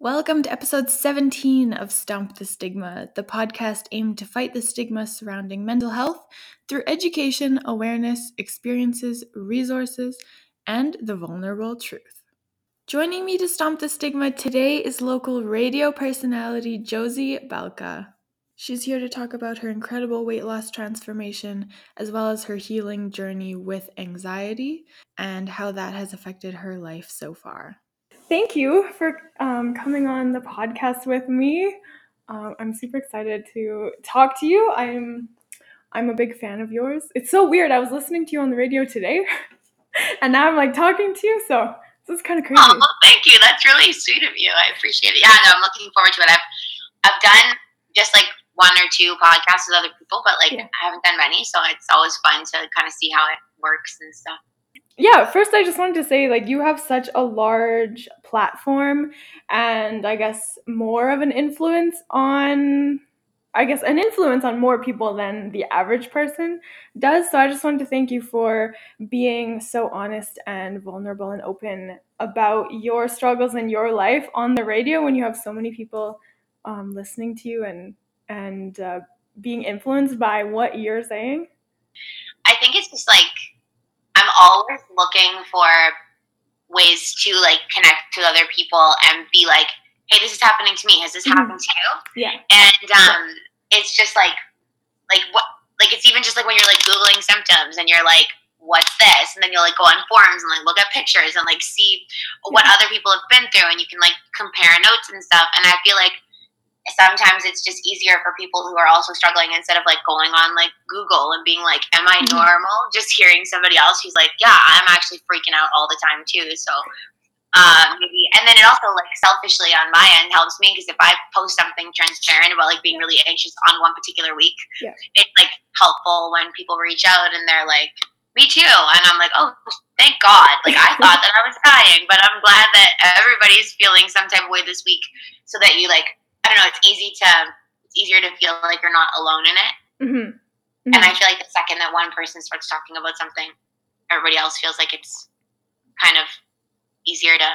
Welcome to episode 17 of Stomp the Stigma, the podcast aimed to fight the stigma surrounding mental health through education, awareness, experiences, resources, and the vulnerable truth. Joining me to stomp the stigma today is local radio personality Josie Balka. She's here to talk about her incredible weight loss transformation, as well as her healing journey with anxiety and how that has affected her life so far thank you for um, coming on the podcast with me. Um, I'm super excited to talk to you. I'm I'm a big fan of yours. It's so weird. I was listening to you on the radio today, and now I'm like talking to you. So this is kind of crazy. Oh, well, thank you. That's really sweet of you. I appreciate it. Yeah, no, I'm looking forward to it. I've I've done just like one or two podcasts with other people, but like yeah. I haven't done many, so it's always fun to kind of see how it works and stuff yeah, first I just wanted to say like you have such a large platform and I guess more of an influence on I guess an influence on more people than the average person does. So I just wanted to thank you for being so honest and vulnerable and open about your struggles in your life on the radio when you have so many people um, listening to you and and uh, being influenced by what you're saying. I think it's just like I'm always looking for ways to like connect to other people and be like, hey, this is happening to me. Has this mm-hmm. happened to you? Yeah. And um, it's just like, like what, like it's even just like when you're like googling symptoms and you're like, what's this? And then you'll like go on forums and like look at pictures and like see what yeah. other people have been through, and you can like compare notes and stuff. And I feel like sometimes it's just easier for people who are also struggling instead of like going on like Google and being like, Am I mm-hmm. normal? Just hearing somebody else who's like, Yeah, I'm actually freaking out all the time too. So um, maybe, and then it also like selfishly on my end helps me because if I post something transparent about like being really anxious on one particular week, yeah. it's like helpful when people reach out and they're like, me too. And I'm like, oh, thank God. Like, I thought that I was dying, but I'm glad that everybody's feeling some type of way this week so that you like I don't know. It's easy to it's easier to feel like you're not alone in it. Mm-hmm. Mm-hmm. And I feel like the second that one person starts talking about something, everybody else feels like it's kind of easier to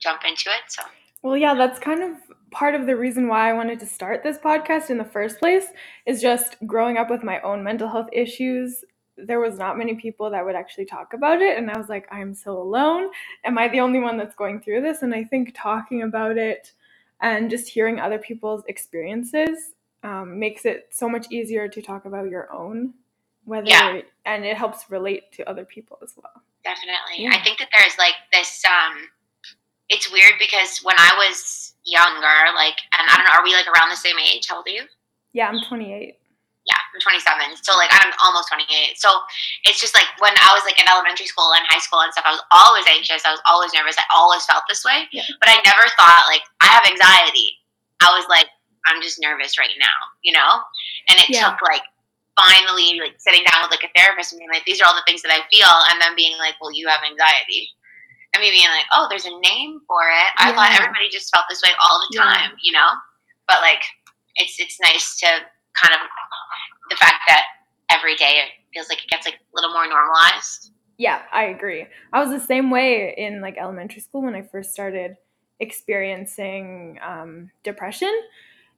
jump into it. So. Well, yeah, that's kind of part of the reason why I wanted to start this podcast in the first place is just growing up with my own mental health issues. There was not many people that would actually talk about it. And I was like, I'm so alone. Am I the only one that's going through this? And I think talking about it and just hearing other people's experiences um, makes it so much easier to talk about your own whether yeah. and it helps relate to other people as well. Definitely. Yeah. i think that there's like this um it's weird because when i was younger like and i don't know are we like around the same age? How old are you? Yeah i'm 28 yeah, I'm 27. So like I'm almost 28. So it's just like when I was like in elementary school and high school and stuff, I was always anxious. I was always nervous. I always felt this way. Yeah. But I never thought like I have anxiety. I was like I'm just nervous right now, you know? And it yeah. took like finally like sitting down with like a therapist and being like, these are all the things that I feel, and then being like, well, you have anxiety. And me being like, oh, there's a name for it. I yeah. thought everybody just felt this way all the time, you know? But like, it's it's nice to kind of the fact that every day it feels like it gets like a little more normalized. Yeah, I agree. I was the same way in like elementary school when I first started experiencing um, depression,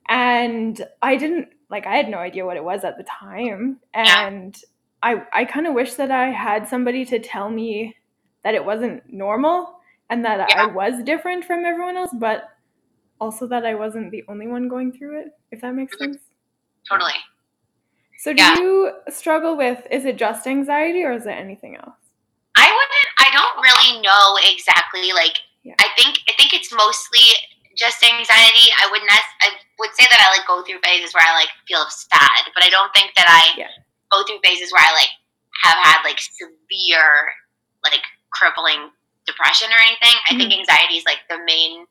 and I didn't like I had no idea what it was at the time, and yeah. I I kind of wish that I had somebody to tell me that it wasn't normal and that yeah. I was different from everyone else, but also that I wasn't the only one going through it. If that makes mm-hmm. sense. Totally. So do yeah. you struggle with is it just anxiety or is it anything else? I wouldn't I don't really know exactly like yeah. I think I think it's mostly just anxiety. I wouldn't I would say that I like go through phases where I like feel sad, but I don't think that I yeah. go through phases where I like have had like severe like crippling depression or anything. I mm-hmm. think anxiety is like the main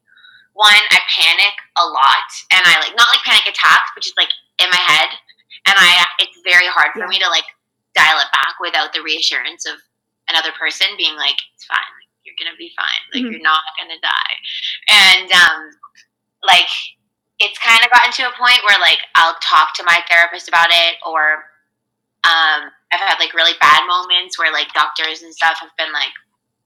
one. I panic a lot and I like not like panic attacks, but just like in my head and I it's very hard for me to like dial it back without the reassurance of another person being like, it's fine, like, you're gonna be fine, like Mhm. you're not gonna die. And um, like it's kind of gotten to a point where like I'll talk to my therapist about it, or um, I've had like really bad moments where like doctors and stuff have been like,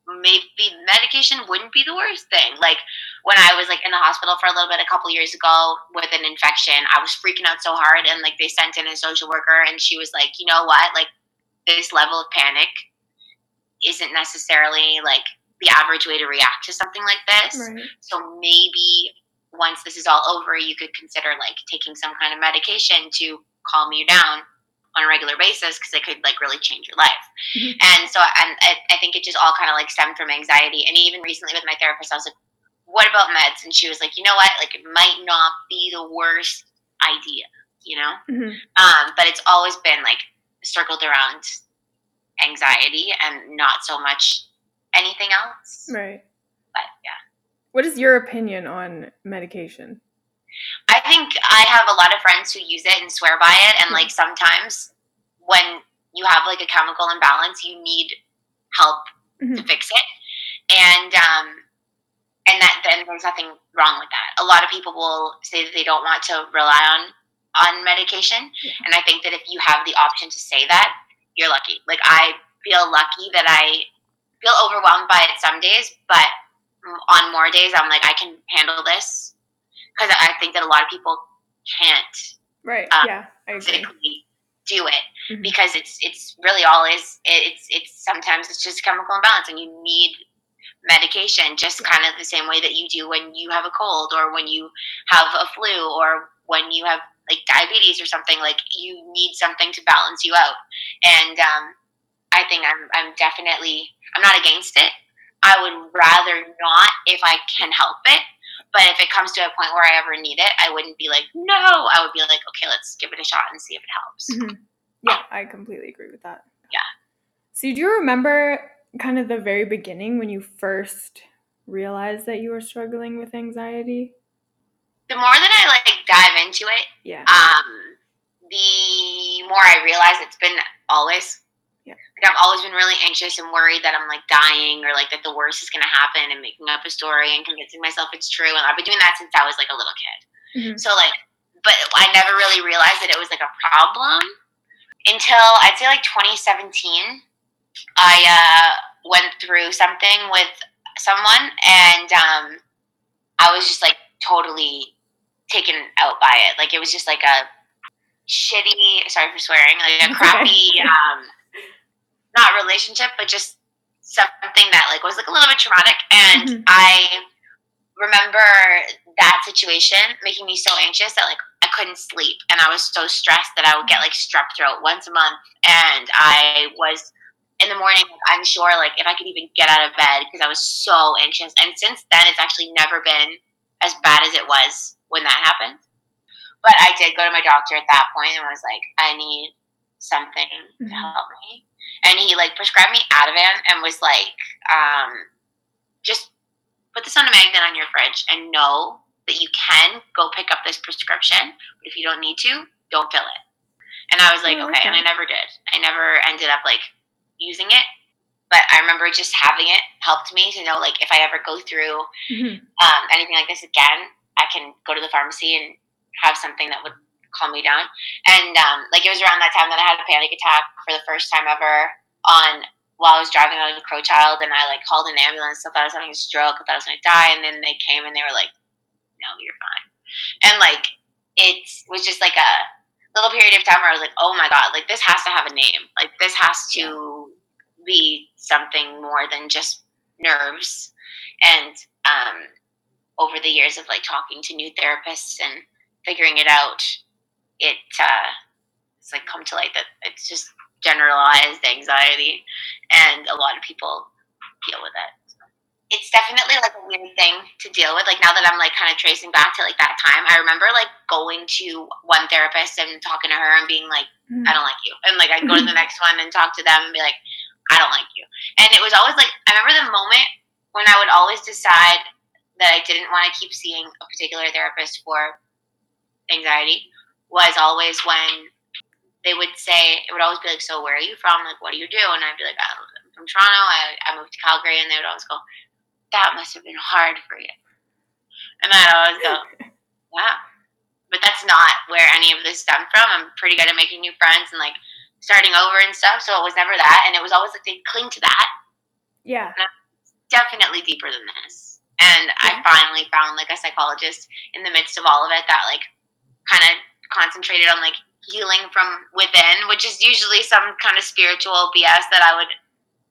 maybe medication wouldn't be the worst thing. Like when I was like in the hospital for a little bit a couple years ago with an infection, I was freaking out so hard, and like they sent in a social worker, and she was like, you know what, like this level of panic isn't necessarily like the average way to react to something like this. Right. So maybe once this is all over, you could consider like taking some kind of medication to calm you down on a regular basis because it could like really change your life. Mhm. And so, and I, I think it just all kind of like stemmed from anxiety. And even recently with my therapist, I was like, "What about meds?" And she was like, "You know what? Like it might not be the worst idea, you know." Mhm. Um, but it's always been like circled around anxiety and not so much anything else. Right. But yeah. What is your opinion on medication? I think I have a lot of friends who use it and swear by it, and like sometimes when you have like a chemical imbalance, you need help to Mhm. fix it, and um, and that then there's nothing wrong with that. A lot of people will say that they don't want to rely on on medication, Yeah. and I think that if you have the option to say that, you're lucky. Like I feel lucky that I feel overwhelmed by it some days, but on more days I'm like I can handle this because I think that a lot of people can't Right. Uh, yeah, physically do it Mhm. because it's it's really all is it's it's sometimes it's just chemical imbalance and you need medication just kind of the same way that you do when you have a cold or when you have a flu or when you have like diabetes or something like you need something to balance you out and um, i think I'm, I'm definitely i'm not against it i would rather not if i can help it but if it comes to a point where i ever need it i wouldn't be like no i would be like okay let's give it a shot and see if it helps Mhm. Yeah, I completely agree with that. Yeah. So, do you remember kind of the very beginning when you first realized that you were struggling with anxiety? the more that i like dive into it Yeah. um, the more I realize it's been always. Yeah. Like I've always been really anxious and worried that I'm like dying or like that the worst is gonna happen and making up a story and convincing myself it's true. And I've been doing that since I was like a little kid. Mhm. So like, but I never really realized that it was like a problem until I'd say like 2017. I uh, went through something with someone and um, I was just like totally taken out by it. Like it was just like a shitty, sorry for swearing, like a crappy, um, not relationship, but just something that like was like a little bit traumatic. And Mhm. I remember that situation making me so anxious that like I couldn't sleep and I was so stressed that I would get like strep throat once a month and I was in the morning I'm sure like if I could even get out of bed because I was so anxious and since then it's actually never been as bad as it was when that happened but I did go to my doctor at that point and was like I need something to Mhm. help me and he like prescribed me Ativan and was like um just put this on a magnet on your fridge and know that you can go pick up this prescription, but if you don't need to, don't fill it. And I was like, Oh, okay, and I never did. I never ended up like using it. But I remember just having it helped me to know like if I ever go through Mhm. um, anything like this again, I can go to the pharmacy and have something that would calm me down. And um, like it was around that time that I had a panic attack for the first time ever on while I was driving on Crowchild, and I like called an ambulance. I thought I was having a stroke. I thought I was gonna die, and then they came and they were like, "No, you're fine." And like it was just like a little period of time where I was like, "Oh my god, like this has to have a name. Like this has to be something more than just nerves." And um, over the years of like talking to new therapists and figuring it out, it uh, it's like come to light that it's just generalized anxiety, and a lot of people deal with it. It's definitely like a weird thing to deal with. Like now that I'm like kind of tracing back to like that time, I remember like going to one therapist and talking to her and being like, Mhm. I don't like you. And like I'd go to the next one and talk to them and be like, I don't like you. And it was always like I remember the moment when I would always decide that I didn't want to keep seeing a particular therapist for anxiety was always when they would say it would always be like, "So where are you from? Like, what do you do?" And I'd be like, "I'm from Toronto. I, I moved to Calgary," and they would always go, "That must have been hard for you." And I'd always go, "Yeah," but that's not where any of this stemmed from. I'm pretty good at making new friends and like starting over and stuff. So it was never that, and it was always like they cling to that. Yeah, Definitely deeper than this. And I finally found like a psychologist in the midst of all of it that like kind of concentrated on like healing from within, which is usually some kind of spiritual BS that I would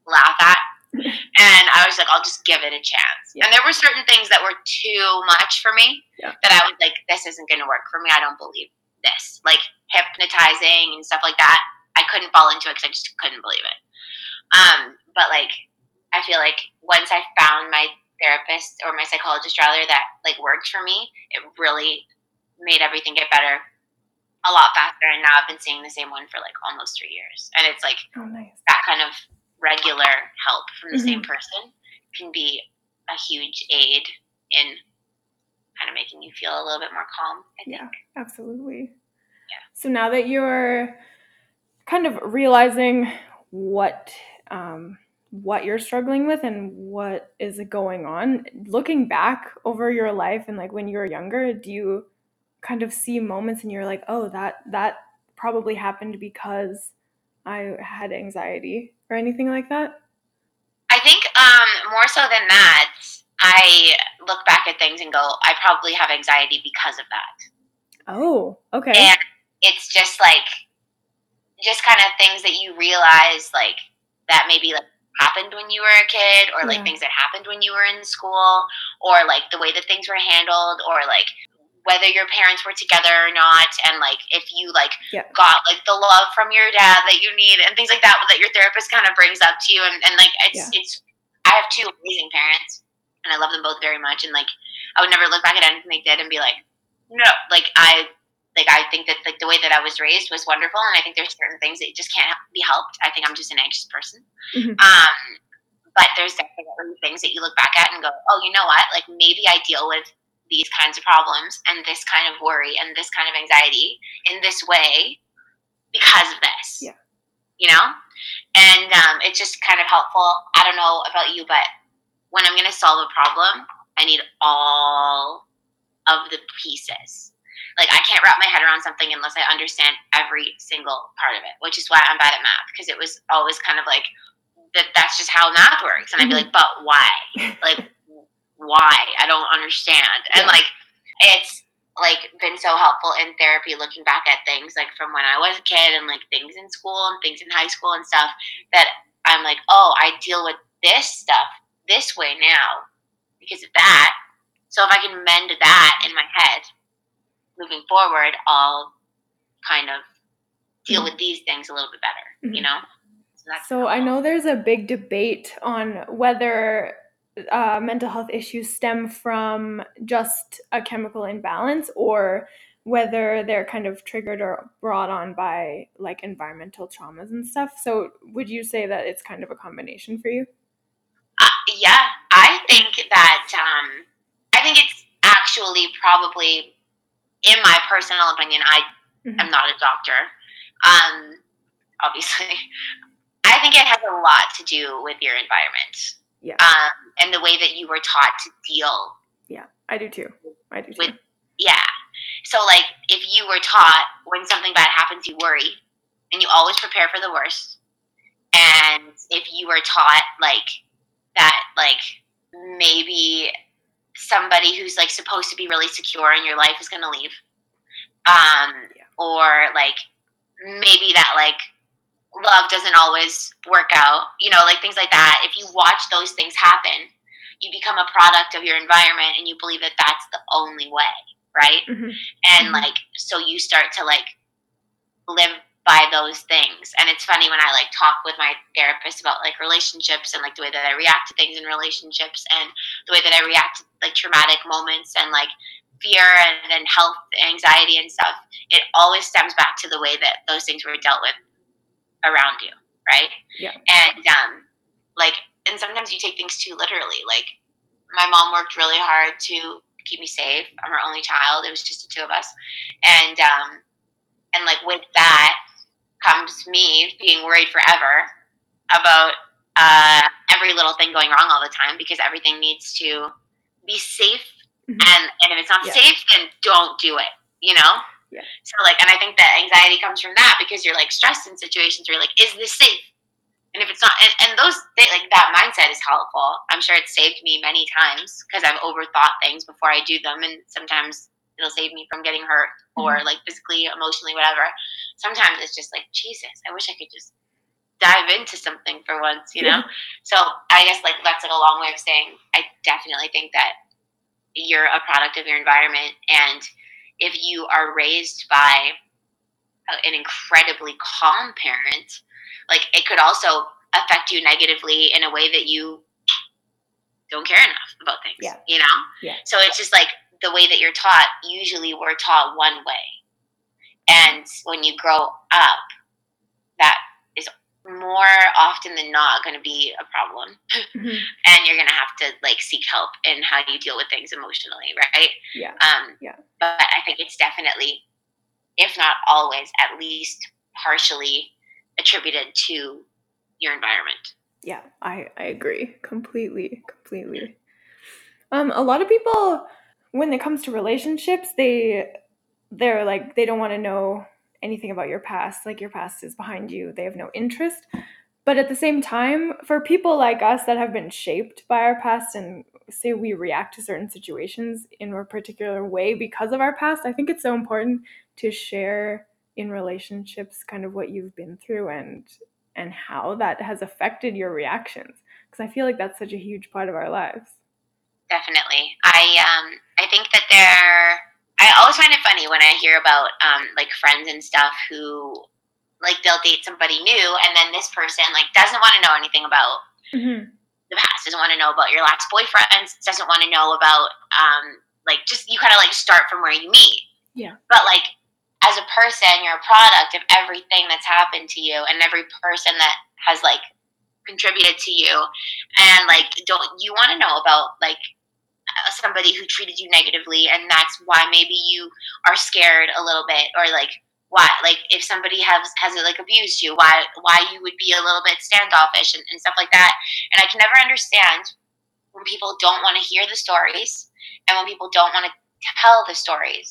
laugh at. And I was like, I'll just give it a chance. Yeah. And there were certain things that were too much for me Yeah. that I was like, this isn't going to work for me. I don't believe this. Like hypnotizing and stuff like that. I couldn't fall into it because I just couldn't believe it. Um, but like, I feel like once I found my therapist or my psychologist rather that like worked for me, it really made everything get better a lot faster. And now I've been seeing the same one for like almost three years. And it's like oh nice. that kind of regular help from the same Mhm. person can be a huge aid in kind of making you feel a little bit more calm. I think. Yeah, absolutely. Yeah. So now that you're kind of realizing what um, what you're struggling with and what is going on, looking back over your life and like when you were younger, do you kind of see moments and you're like, oh, that that probably happened because I had anxiety or anything like that? I think um, more so than that, I look back at things and go, I probably have anxiety because of that. Oh, okay. And it's just like, just kind of things that you realize, like, that maybe like happened when you were a kid, or like Yeah. things that happened when you were in school, or like the way that things were handled, or like whether your parents were together or not, and like if you like Yeah. got like the love from your dad that you need, and things like that that your therapist kind of brings up to you, and, and like it's it's. I have two amazing parents, and I love them both very much, and like I would never look back at anything they did and be like, no, like I like I think that like the way that I was raised was wonderful, and I think there's certain things that just can't be helped. I think I'm just an anxious person, Mhm. um, but there's definitely things that you look back at and go, oh, you know what? Like maybe I deal with these kinds of problems and this kind of worry and this kind of anxiety in this way because of this. Yeah. You know, and um, it's just kind of helpful. I don't know about you, but when I'm going to solve a problem, I need all of the pieces. Like I can't wrap my head around something unless I understand every single part of it, which is why I'm bad at math because it was always kind of like that. That's just how math works, and I'd be Mhm. like, "But why? Like, why? I don't understand." And like, it's like been so helpful in therapy looking back at things like from when I was a kid and like things in school and things in high school and stuff that I'm like, oh, I deal with this stuff this way now because of that. So if I can mend that in my head moving forward, I'll kind of deal Mhm. with these things a little bit better, you Mhm. know? So So I know there's a big debate on whether uh, mental health issues stem from just a chemical imbalance or whether they're kind of triggered or brought on by like environmental traumas and stuff. So would you say that it's kind of a combination for you? Uh, yeah, I think that um, I think it's actually probably, in my personal opinion, I Mhm. am not a doctor. Um, obviously, I think it has a lot to do with your environment. Yeah. Um, and the way that you were taught to deal. Yeah, I do too. I do too. With- Yeah. So, like, if you were taught when something bad happens, you worry, and you always prepare for the worst. And if you were taught like that, like maybe somebody who's like supposed to be really secure in your life is going to leave, um, Yeah. or like maybe that like love doesn't always work out, you know, like things like that. If you watch those things happen, you become a product of your environment and you believe that that's the only way, right? Mhm. and Mhm. like so you start to like live by those things and it's funny when i like talk with my therapist about like relationships and like the way that i react to things in relationships and the way that i react to like traumatic moments and like fear and, then health anxiety and stuff it always stems back to the way that those things were dealt with around you right Yeah. and um like and sometimes you take things too literally like my mom worked really hard to keep me safe. I'm her only child. It was just the two of us, and um, and like with that, comes me being worried forever about uh, every little thing going wrong all the time because everything needs to be safe. Mhm. And, and if it's not Yeah. safe, then don't do it, you know? Yeah. So, like, and I think that anxiety comes from that because you're like stressed in situations where you're like, is this safe? And if it's not, and, and those, thi- like, that mindset is helpful. I'm sure it's saved me many times because I've overthought things before I do them. And sometimes it'll save me from getting hurt or mm-hmm. like physically, emotionally, whatever. Sometimes it's just like, Jesus, I wish I could just dive into something for once, you know? Yeah. So I guess like that's like a long way of saying I definitely think that you're a product of your environment and if you are raised by a- an incredibly calm parent, like it could also affect you negatively in a way that you don't care enough about things. Yeah. You know? Yeah. So it's just like the way that you're taught, usually we're taught one way. And when you grow up, that more often than not going to be a problem Mhm. and you're gonna have to like seek help in how you deal with things emotionally, right? Yeah. Um, Yeah. But I think it's definitely, if not always, at least partially attributed to your environment. Yeah, I, I agree completely, completely. Um, a lot of people, when it comes to relationships, they they're like they don't want to know anything about your past. Like your past is behind you. They have no interest. But at the same time, for people like us that have been shaped by our past and say we react to certain situations in a particular way because of our past, I think it's so important to share in relationships kind of what you've been through and and how that has affected your reactions because I feel like that's such a huge part of our lives. Definitely, I um, I think that there. I always find it funny when I hear about um, like friends and stuff who like they'll date somebody new and then this person like doesn't want to know anything about Mm-hmm. the past, doesn't want to know about your last boyfriend, doesn't want to know about um like just you kind of like start from where you meet. Yeah. But like as a person, you're a product of everything that's happened to you and every person that has like contributed to you and like don't you want to know about like Uh, somebody who treated you negatively and that's why maybe you are scared a little bit or like why like if somebody has has like abused you why why you would be a little bit standoffish and, and stuff like that. And i can never understand when people don't want to hear the stories and when people don't want to tell the stories.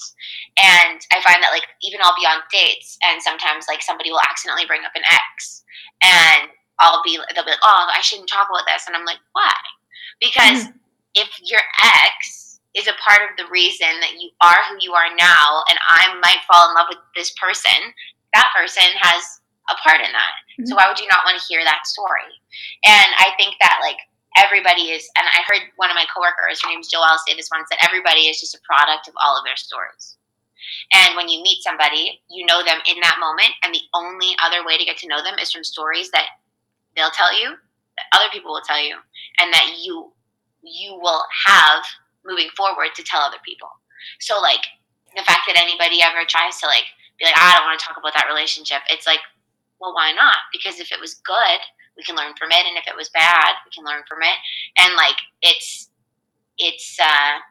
And i find that like even i'll be on dates and sometimes like somebody will accidentally bring up an ex and i'll be they'll be like oh i shouldn't talk about this and i'm like why? Because mm-hmm. If your ex is a part of the reason that you are who you are now and i might fall in love with this person that person has a part in that. So Mhm. why would you not want to hear that story? And i think that like everybody is and i heard one of my coworkers her name's joelle say this once that everybody is just a product of all of their stories. And when you meet somebody you know them in that moment and the only other way to get to know them is from stories that they'll tell you that other people will tell you and that you you will have moving forward to tell other people. So like the fact that anybody ever tries to like be like "Ah, i don't want to talk about that relationship it's like well why not? Because if it was good we can learn from it and if it was bad we can learn from it. And like it's it's uh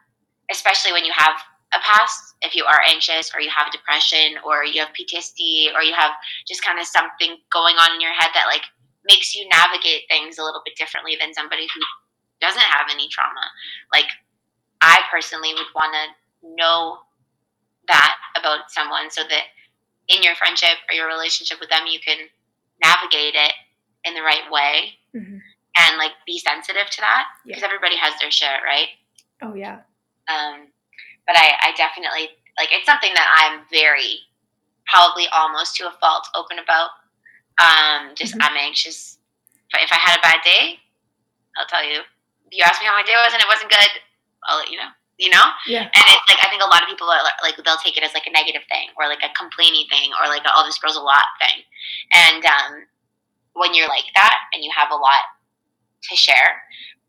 especially when you have a past if you are anxious or you have depression or you have ptsd or you have just kind of something going on in your head that like makes you navigate things a little bit differently than somebody who doesn't have any trauma like i personally would want to know that about someone so that in your friendship or your relationship with them you can navigate it in the right way Mhm. and like be sensitive to that Yeah. because everybody has their shit right Oh yeah. um, but I, I definitely like it's something that i'm very probably almost to a fault open about um, just Mhm. i'm anxious if I, if I had a bad day i'll tell you you ask me how my day was and it wasn't good i'll let you know you know Yeah. and it's like I think a lot of people are like- they'll take it as like a negative thing or like a complaining thing or like all oh this girl's a lot thing. And um, when you're like that and you have a lot to share,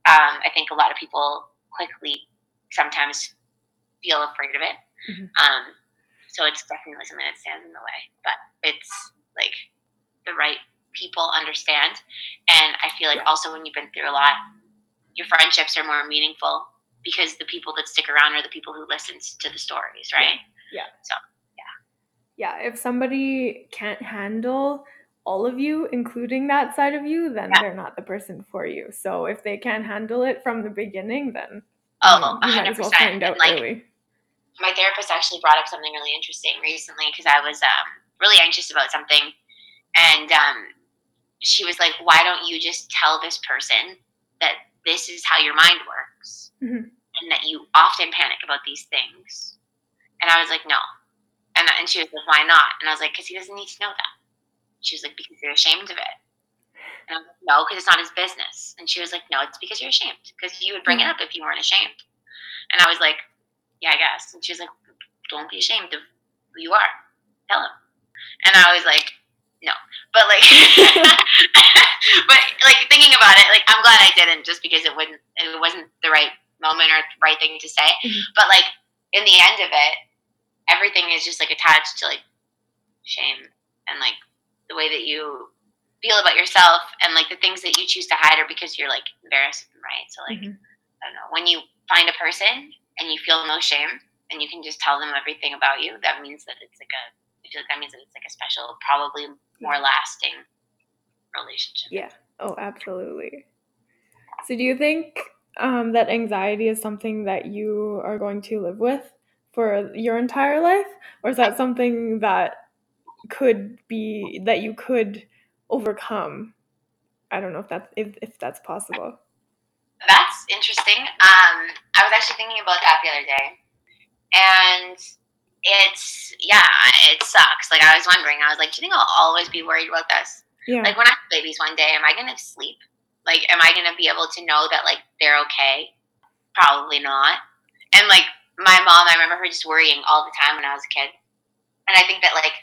um, I think a lot of people quickly sometimes feel afraid of it. Mhm. Um, so it's definitely something that stands in the way, but it's like the right people understand. And I feel like also when you've been through a lot, your friendships are more meaningful because the people that stick around are the people who listen to the stories, right? Yeah. So Yeah, Yeah, if somebody can't handle all of you, including that side of you, then Yeah. they're not the person for you. So if they can't handle it from the beginning, then Oh, you might as well 100%. find out Like, early. my therapist actually brought up something really interesting recently because I was um, really anxious about something, and um, she was like, "Why don't you just tell this person that this is how your mind works, Mhm. and that you often panic about these things?" And I was like, "No," and and she was like, "Why not?" And I was like, "Because he doesn't need to know that." She was like, "Because you're ashamed of it." And I was like, "No, because it's not his business." And she was like, "No, it's because you're ashamed. Because you would bring it Mhm. up if you weren't ashamed." And I was like, "Yeah, I guess." And she was like, "Don't be ashamed of who you are. Tell him." And I was like, "No," but like, but like thinking about it, like I'm glad I didn't, just because it wouldn't, it wasn't the right moment or the right thing to say. Mhm. But like in the end of it, everything is just like attached to like shame and like the way that you feel about yourself and like the things that you choose to hide are because you're like embarrassed right? So like Mhm. I don't know, when you find a person and you feel no shame and you can just tell them everything about you, that means that it's like a I feel like that means that it's like a special, probably more lasting relationship. Yeah. Oh, absolutely. So, do you think um, that anxiety is something that you are going to live with for your entire life, or is that something that could be that you could overcome? I don't know if that's if, if that's possible. That's interesting. Um, I was actually thinking about that the other day, and it's yeah, it sucks. Like I was wondering, I was like, do you think I'll always be worried about this? Yeah. Like when I have babies one day, am I gonna sleep? Like, am I gonna be able to know that like they're okay? Probably not. And like my mom, I remember her just worrying all the time when I was a kid. And I think that like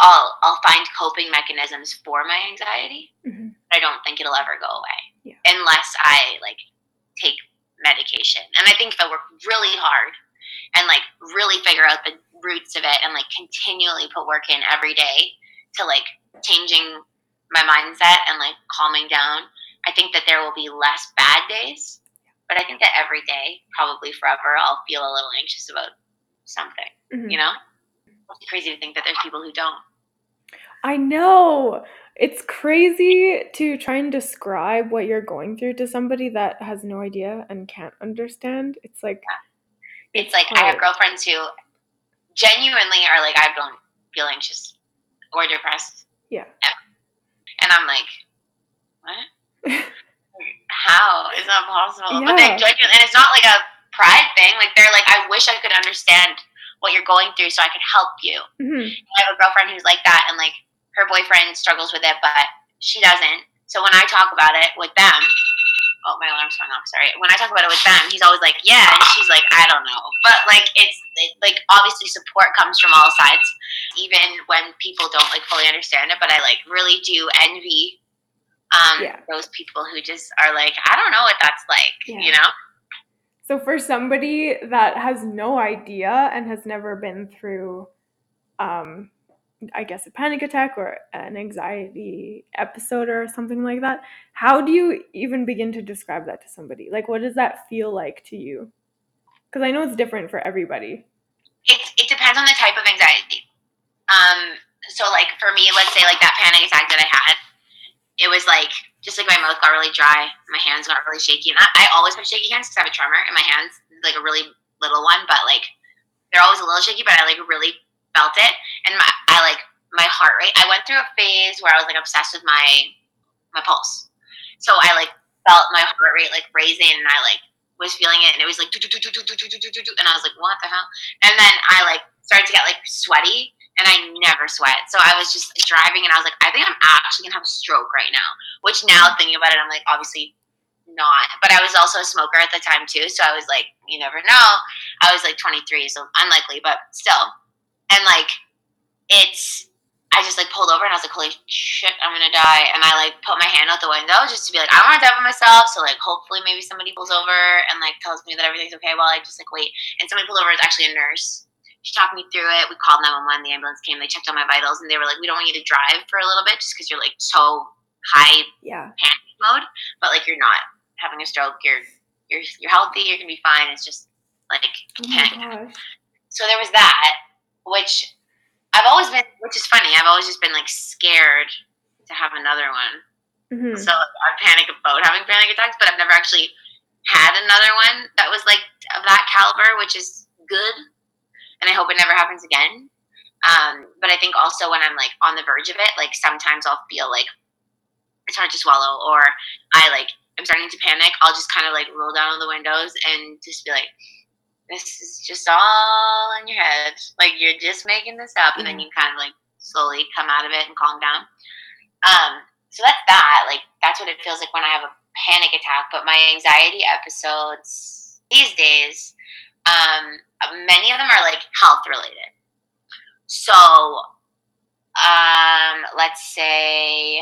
I'll I'll find coping mechanisms for my anxiety. Mhm. But I don't think it'll ever go away Yeah. unless I like take medication. And I think if I work really hard and like really figure out the roots of it and like continually put work in every day to like changing my mindset and like calming down, I think that there will be less bad days. But I think that every day, probably forever, I'll feel a little anxious about something. Mhm. You know? It's crazy to think that there's people who don't. I know. It's crazy to try and describe what you're going through to somebody that has no idea and can't understand. It's like It's like I have girlfriends who genuinely are like, I don't feel anxious or depressed. Yeah. And I'm like, what? How is that possible? But Yeah. they genuinely, and it's not like a pride thing. Like they're like, I wish I could understand what you're going through so I could help you. Mhm. I have a girlfriend who's like that, and like her boyfriend struggles with it, but she doesn't. So when I talk about it with them, oh my alarm's going off. Sorry. When I talk about it with them, he's always like, "Yeah," and she's like, "I don't know." But like, it's it, like obviously support comes from all sides, even when people don't like fully understand it. But I like really do envy um, Yeah. those people who just are like, "I don't know what that's like," Yeah. you know? So for somebody that has no idea and has never been through um I guess a panic attack or an anxiety episode or something like that, how do you even begin to describe that to somebody? Like what does that feel like to you? Cuz I know it's different for everybody. it, it depends on the type of anxiety. Um, so like for me, let's say like that panic attack that I had, it was like just like my mouth got really dry, my hands got really shaky, and I, I always have shaky hands because I have a tremor in my hands, like a really little one, but like they're always a little shaky, but I like really felt it, and my I like my heart rate. I went through a phase where I was like obsessed with my my pulse, so I like felt my heart rate like raising, and I like was feeling it, and it was like and I was like, what the hell? And then I like started to get like sweaty, and I never sweat. So I was just driving, and I was like, I think I'm actually gonna have a stroke right now. Which now thinking about it, I'm like, obviously not. But I was also a smoker at the time too, so I was like, you never know. I was like 23, so unlikely, but still. And like, it's. I just like pulled over and I was like, holy shit, I'm gonna die. And I like put my hand out the window just to be like, I don't wanna die by myself. So like hopefully maybe somebody pulls over and like tells me that everything's okay while I just like wait. And somebody pulled over, it's actually a nurse. She talked me through it. We called 911, the ambulance came, they checked on my vitals and they were like, We don't want you to drive for a little bit just because you're like so high Yeah. panic mode, but like you're not having a stroke, you're you're you're healthy, you're gonna be fine. It's just like Oh panic. So there was that, which I've always been, which is funny. I've always just been like scared to have another one. Mhm. So I panic about having panic attacks, but I've never actually had another one that was like of that caliber, which is good. And I hope it never happens again. Um, but I think also when I'm like on the verge of it, like sometimes I'll feel like it's hard to swallow, or I like I'm starting to panic. I'll just kind of like roll down on the windows and just be like, "This is just all in your head. Like you're just making this up," and then you kind of like slowly come out of it and calm down. Um, so that's that. Like that's what it feels like when I have a panic attack. But my anxiety episodes these days, um, many of them are like health related. So, um, let's say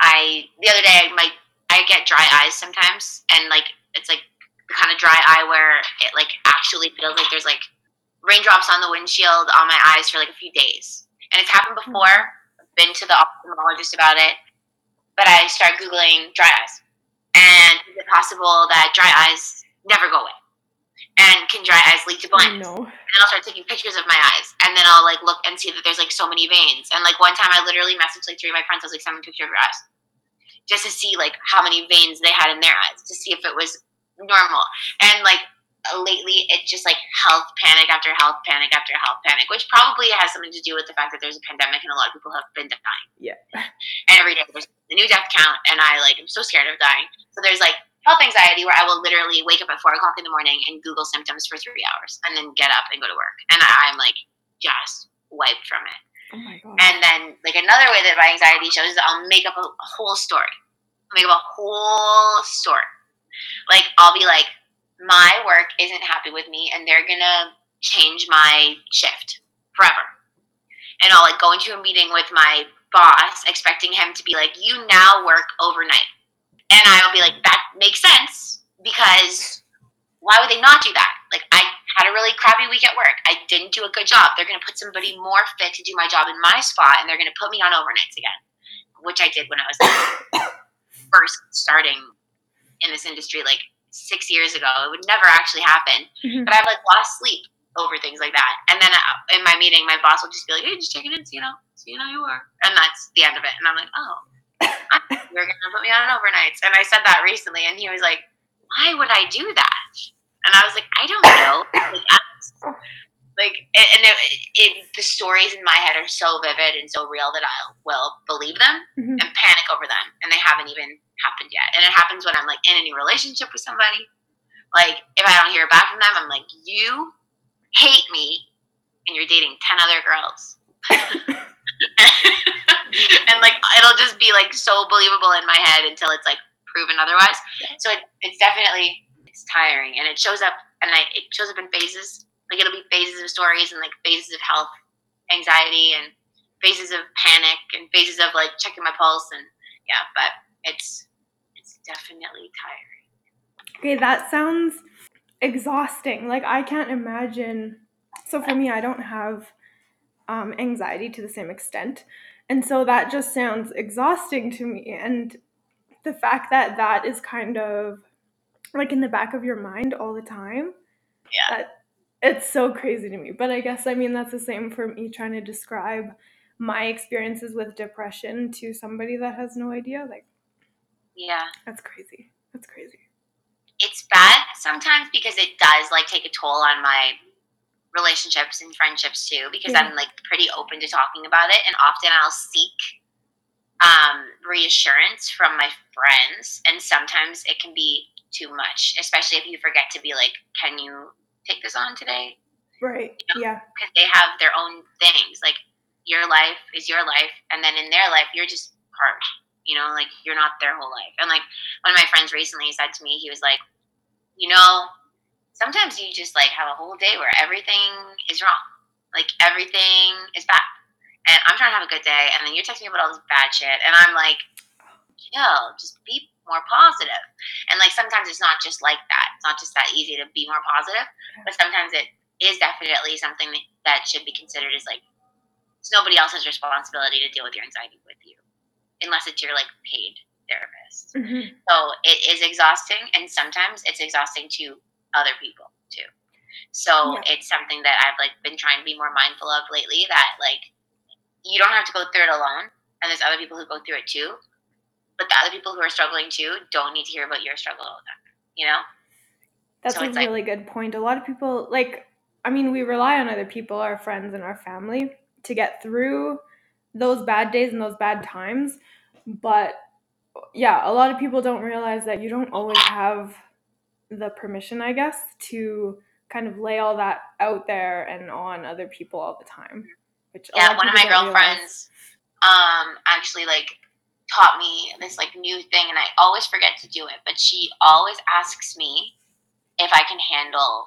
I the other day my I get dry eyes sometimes, and like it's like kind of dry eye where it like actually feels like there's like raindrops on the windshield on my eyes for like a few days, and it's happened hmm. before. I've been to the ophthalmologist about it, but I start googling dry eyes, and is it possible that dry eyes never go away? And can dry eyes lead to blindness? no. and I'll start taking pictures of my eyes, and then I'll like look and see that there's like so many veins. And like one time, I literally messaged like three of my friends. I was like, "Send me a picture of your eyes," just to see like how many veins they had in their eyes, to see if it was normal. And like lately, it's just like health panic after health panic after health panic, which probably has something to do with the fact that there's a pandemic and a lot of people have been dying. Yeah. And every day there's a new death count, and I like I'm so scared of dying. So there's like health anxiety where I will literally wake up at four o'clock in the morning and Google symptoms for three hours and then get up and go to work. And I'm like just wiped from it. Oh my god. And then like another way that my anxiety shows is I'll make up a, a whole story. I'll make up a whole story. Like I'll be like, my work isn't happy with me and they're gonna change my shift forever. And I'll like go into a meeting with my boss expecting him to be like, you now work overnight. And I'll be like, that makes sense because why would they not do that? Like, I had a really crappy week at work. I didn't do a good job. They're going to put somebody more fit to do my job in my spot, and they're going to put me on overnights again, which I did when I was first starting in this industry, like six years ago. It would never actually happen. Mhm. But I've like lost sleep over things like that. And then uh, in my meeting, my boss will just be like, "Hey, just checking in, so you know, so you know you are," and that's the end of it. And I'm like, "Oh." You're gonna put me on an overnights, and I said that recently, and he was like, "Why would I do that?" And I was like, "I don't know." Like, like and, it, it, the stories in my head are so vivid and so real that I will believe them Mhm. and panic over them, and they haven't even happened yet. And it happens when I'm like in a new relationship with somebody. Like if I don't hear back from them, I'm like, "You hate me, and you're dating ten other girls." and like it'll just be like so believable in my head until it's like proven otherwise. So it, it's definitely it's tiring, and it shows up, and I, it shows up in phases. Like it'll be phases of stories, and like phases of health anxiety, and phases of panic, and phases of like checking my pulse, and yeah. But it's it's definitely tiring. Okay, that sounds exhausting. Like I can't imagine. So for me, I don't have um, anxiety to the same extent, and so that just sounds exhausting to me. And the fact that that is kind of like in the back of your mind all the time. Yeah. That it's so crazy to me. But I guess I mean that's the same for me trying to describe my experiences with depression to somebody that has no idea. Like Yeah. that's crazy. That's crazy. it's bad sometimes because it does like take a toll on my relationships and friendships too because Yeah. i'm like pretty open to talking about it and often i'll seek um, reassurance from my friends and sometimes it can be too much especially if you forget to be like can you take this on today Right. Yeah. because they have their own things. Like your life is your life, and then in their life, you're just part. You know, like you're not their whole life. And like one of my friends recently said to me, he was like, you know, sometimes you just like have a whole day where everything is wrong, like everything is bad, and I'm trying to have a good day, and then you're texting me about all this bad shit, and I'm like, chill, just be more positive. And like sometimes it's not just like that. It's not just that easy to be more positive, but sometimes it is definitely something that, that should be considered as like it's nobody else's responsibility to deal with your anxiety with you unless it's your like paid therapist Mhm. so it is exhausting and sometimes it's exhausting to other people too So Yeah. it's something that I've like been trying to be more mindful of lately. That like you don't have to go through it alone, and there's other people who go through it too. But the other people who are struggling too don't need to hear about your struggle all the time. You know? That's So a it's like- really good point. A lot of people like I mean, we rely on other people, our friends and our family to get through those bad days and those bad times. But yeah, a lot of people don't realize that you don't always have the permission, I guess, to kind of lay all that out there and on other people all the time. Which yeah, one of my people don't realize. girlfriends um actually like taught me this like new thing and I always forget to do it, but she always asks me if I can handle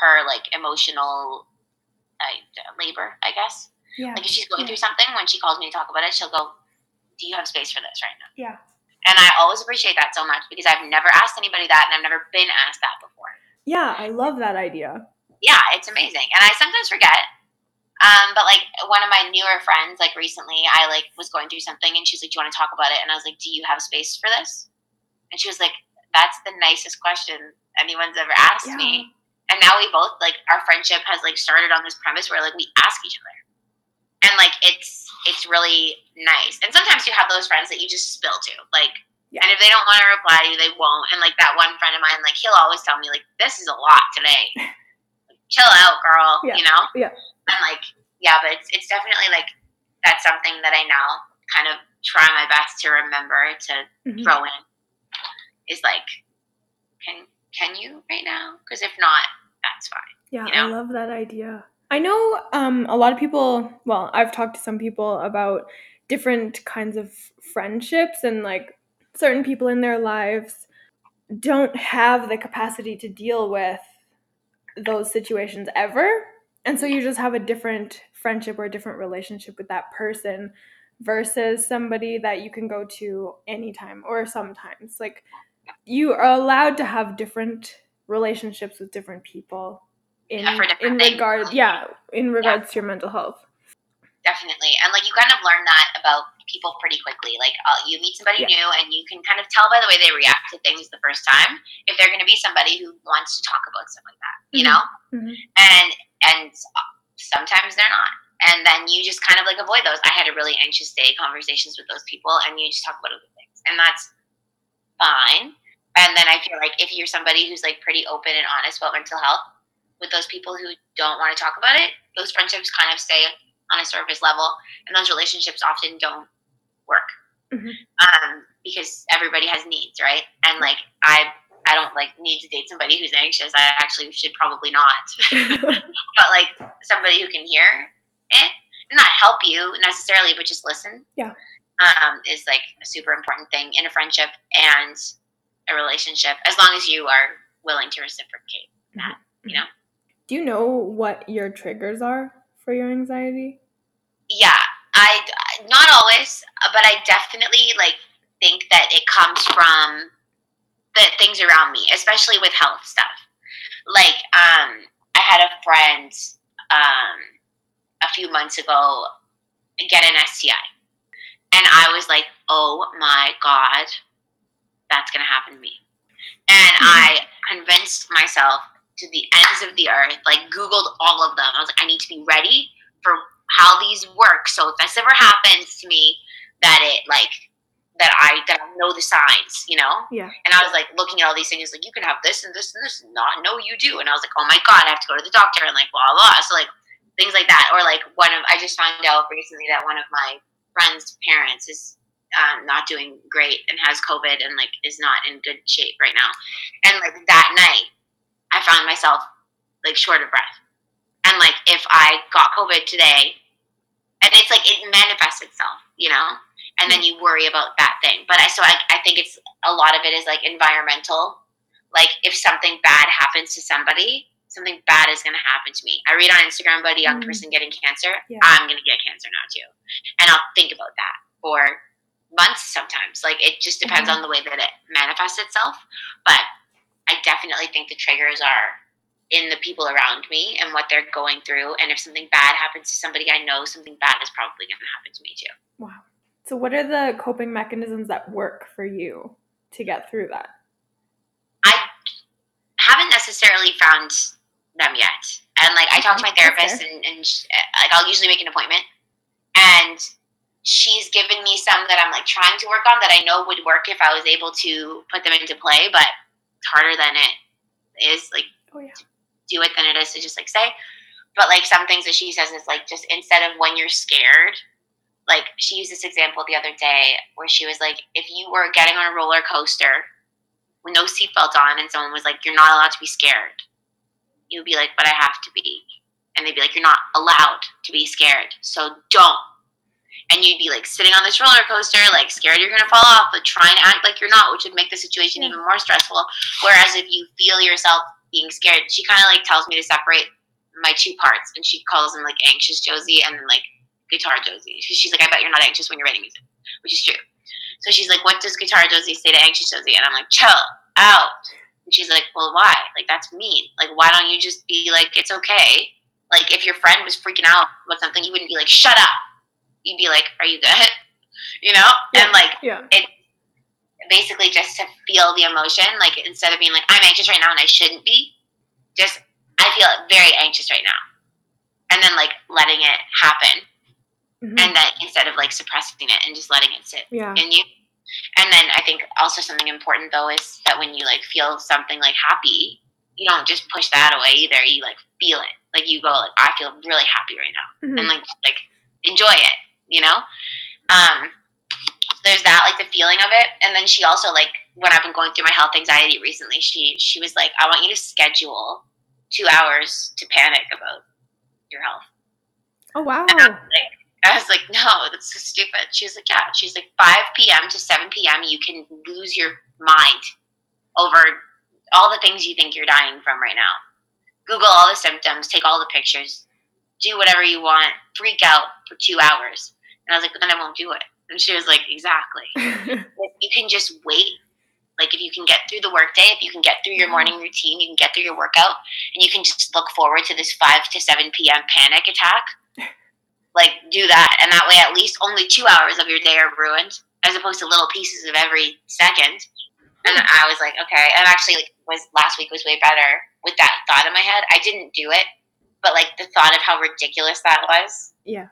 her like emotional uh, labor, I guess. Yeah. Like if she's going Yeah. through something, when she calls me to talk about it, she'll go, "Do you have space for this right now?" Yeah. And I always appreciate that so much because I've never asked anybody that, and I've never been asked that before. Yeah, I love that idea. yeah, it's amazing. And I sometimes forget. Um, but like one of my newer friends, like recently, I like was going through something, and she's like, "Do you want to talk about it?" And I was like, "Do you have space for this?" And she was like, "That's the nicest question anyone's ever asked Yeah. me." And now we both like our friendship has like started on this premise where like we ask each other, and like it's it's really nice. And sometimes you have those friends that you just spill to, like. Yeah. And if they don't want to reply to you, they won't. And like that one friend of mine, like he'll always tell me, like, "This is a lot today." chill out, girl. Yeah, You know? yeah. And like, yeah, but it's it's definitely like that's something that I now kind of try my best to remember to Mhm. throw in. Is like, can can you right now? Because if not, that's fine. Yeah, you I love that idea. I know um, a lot of people, well, I've talked to some people about different kinds of friendships, and like certain people in their lives don't have the capacity to deal with those situations ever. And so you just have a different friendship or a different relationship with that person versus somebody that you can go to anytime or sometimes. Like you are allowed to have different relationships with different people in Yeah, in things. regard yeah, in regards to your mental health. Definitely, and like you kind of learn that about people pretty quickly. Like uh, you meet somebody Yeah. new, and you can kind of tell by the way they react to things the first time if they're going to be somebody who wants to talk about stuff like that. You Mhm. know, Mhm. and and sometimes they're not. And then you just kind of like avoid those. I had a really anxious day conversations with those people, and you just talk about other things, and that's fine. And then I feel like if you're somebody who's like pretty open and honest about mental health with those people who don't want to talk about it, those friendships kind of stay on a surface level, and those relationships often don't work Mhm. um, because everybody has needs, right? And like I, I don't like need to date somebody who's anxious. I actually should probably not. but like somebody who can hear it, not help you necessarily, but just listen. Yeah. Um, is like a super important thing in a friendship and a relationship, as long as you are willing to reciprocate. That, you know? Do you know what your triggers are for your anxiety? Yeah, I not always, but I definitely like think that it comes from the things around me, especially with health stuff. Like, um, I had a friend um, a few months ago get an STI, and I was like, "Oh my god, that's gonna happen to me," and I convinced myself to the ends of the earth, like Googled all of them. I was like, I need to be ready for how these work. So if this ever happens to me, that it like that I that I know the signs, you know. Yeah. And I was like looking at all these things, like you can have this and this and this, and not no, you do. And I was like, oh my god, I have to go to the doctor and like blah blah. So like things like that, or like one of I just found out recently that one of my friends' parents is um, not doing great and has COVID and like is not in good shape right now. And like that night, I found myself like short of breath. And like if I got COVID today, and it's like it manifests itself, you know, and then you worry about that thing. But I so I, I think it's a lot of it is like environmental. Like if something bad happens to somebody, something bad is going to happen to me. I read on Instagram about a young Mm. person getting cancer. Yeah. I'm going to get cancer now too, and I'll think about that for months sometimes. Like it just depends Mhm. on the way that it manifests itself. But I definitely think the triggers are in the people around me and what they're going through. And if something bad happens to somebody I know, something bad is probably going to happen to me too. Wow. So what are the coping mechanisms that work for you to get through that? I haven't necessarily found them yet. And like I talked to my therapist, and, and she, uh, like I'll usually make an appointment, and she's given me some that I'm like trying to work on that I know would work if I was able to put them into play, but it's harder than it is like Oh yeah. do it than it is to just like say. But like some things that she says is like just instead of when you're scared, like she used this example the other day where she was like, if you were getting on a roller coaster with no seatbelt on and someone was like, you're not allowed to be scared, you'd be like, but I have to be. And they'd be like, you're not allowed to be scared, so don't. And you'd be like sitting on this roller coaster, like scared you're gonna fall off, but trying to act like you're not, which would make the situation even more stressful. Whereas if you feel yourself being scared, she kind of like tells me to separate my two parts, and she calls them like anxious Josie and like guitar Josie. She's like, I bet you're not anxious when you're writing music, which is true. So she's like, what does guitar Josie say to anxious Josie? And I'm like, chill out. And she's like, well, why? Like that's mean. Like why don't you just be like, it's okay. Like if your friend was freaking out about something, you wouldn't be like, shut up. You'd be like, are you good? You know? Yeah. And like Yeah. basically just to feel the emotion, like instead of being like, I'm anxious right now and I shouldn't be, just I feel very anxious right now. And then like letting it happen. Mhm. And then instead of like suppressing it and just letting it sit yeah. in you. And then I think also something important though is that when you like feel something like happy, you don't just push that away either. You like feel it. Like you go like, I feel really happy right now Mhm. and like like enjoy it, you know. Um, there's that like the feeling of it, and then she also like when I've been going through my health anxiety recently, she she was like, I want you to schedule two hours to panic about your health. Oh wow. And I was like, I was like, no, that's so stupid. She was like, yeah. She's like, 5 p.m. to 7 p.m. You can lose your mind over all the things you think you're dying from right now. Google all the symptoms, take all the pictures, do whatever you want, freak out for two hours. And I was like, but then I won't do it. And she was like, exactly. You can just wait, like if you can get through the workday, if you can get through your mm-hmm. morning routine, you can get through your workout, and you can just look forward to this 5 to 7 p.m. panic attack, like do that. And that way, at least only two hours of your day are ruined, as opposed to little pieces of every second. And hmm. I was like, okay. And actually, like, was last week was way better with that thought in my head. I didn't do it, but like the thought of how ridiculous that was yeah.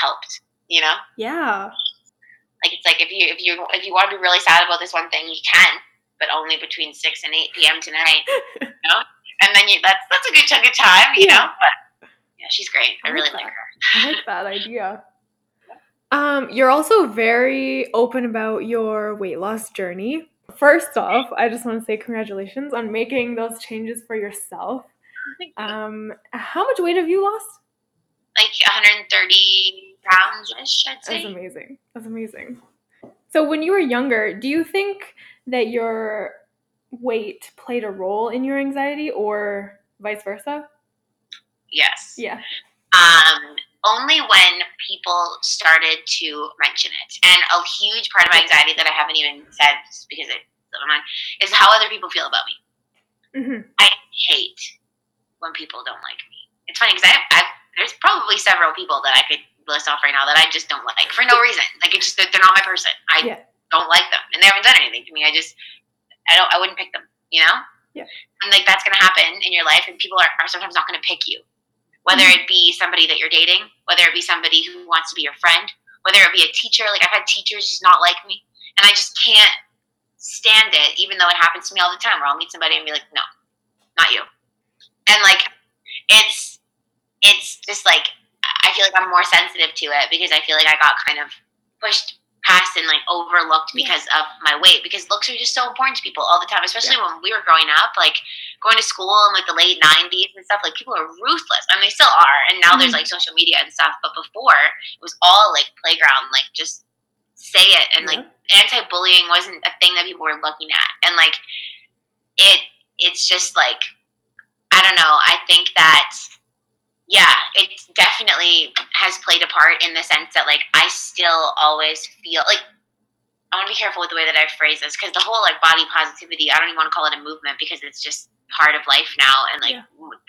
Helped. You know, Yeah. like it's like if you if you if you want to be really sad about this one thing, you can, but only between six and eight p.m. tonight. you know, and then you that's that's a good chunk of time. You Yeah. know, but yeah, she's great. I I really like like her. I like that idea. Um, you're also very open about your weight loss journey. First off, I just want to say congratulations on making those changes for yourself. Um, how much weight have you lost? like 130 ish, I'd That's amazing. That's amazing. So when you were younger, do you think that your weight played a role in your anxiety or vice versa? Yes. Yeah. Um, only when people started to mention it, and a huge part of my anxiety that I haven't even said because it's on my mind is how other people feel about me. hmm I hate when people don't like me. It's funny because I, I've, there's probably several people that I could off right now that I just don't like for no reason. Like it's just that they're not my person. I Yeah. don't like them, and they haven't done anything to me. I just I don't I wouldn't pick them. You know. Yeah. And like that's gonna happen in your life, and people are, are sometimes not gonna pick you. Whether Mm-hmm. it be somebody that you're dating, whether it be somebody who wants to be your friend, whether it be a teacher. Like I've had teachers just not like me, and I just can't stand it. Even though it happens to me all the time, where I'll meet somebody and be like, "No, not you," and like it's it's just like I feel like I'm more sensitive to it because I feel like I got kind of pushed past and like overlooked Yeah. because of my weight because looks are just so important to people all the time especially when we were growing up like going to school in like the late 90s and stuff like people are ruthless and they still are and now there's Mhm. like social media and stuff but before it was all like playground like just say it and like anti-bullying wasn't a thing that people were looking at and like it it's just like i don't know i think that yeah it definitely has played a part in the sense that like i still always feel like i want to be careful with the way that i phrase this because the whole like body positivity i don't even want to call it a movement because it's just part of life now and like Yeah.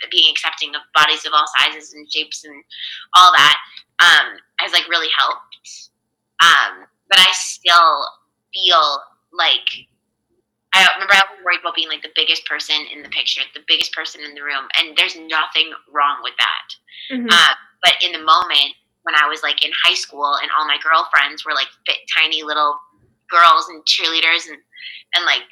being accepting of bodies of all sizes and shapes and all that um has like really helped um but i still feel like I remember I was worried about being like the biggest person in the picture, the biggest person in the room, and there's nothing wrong with that. Mhm. Uh, but in the moment when I was like in high school and all my girlfriends were like fit, tiny little girls and cheerleaders and and like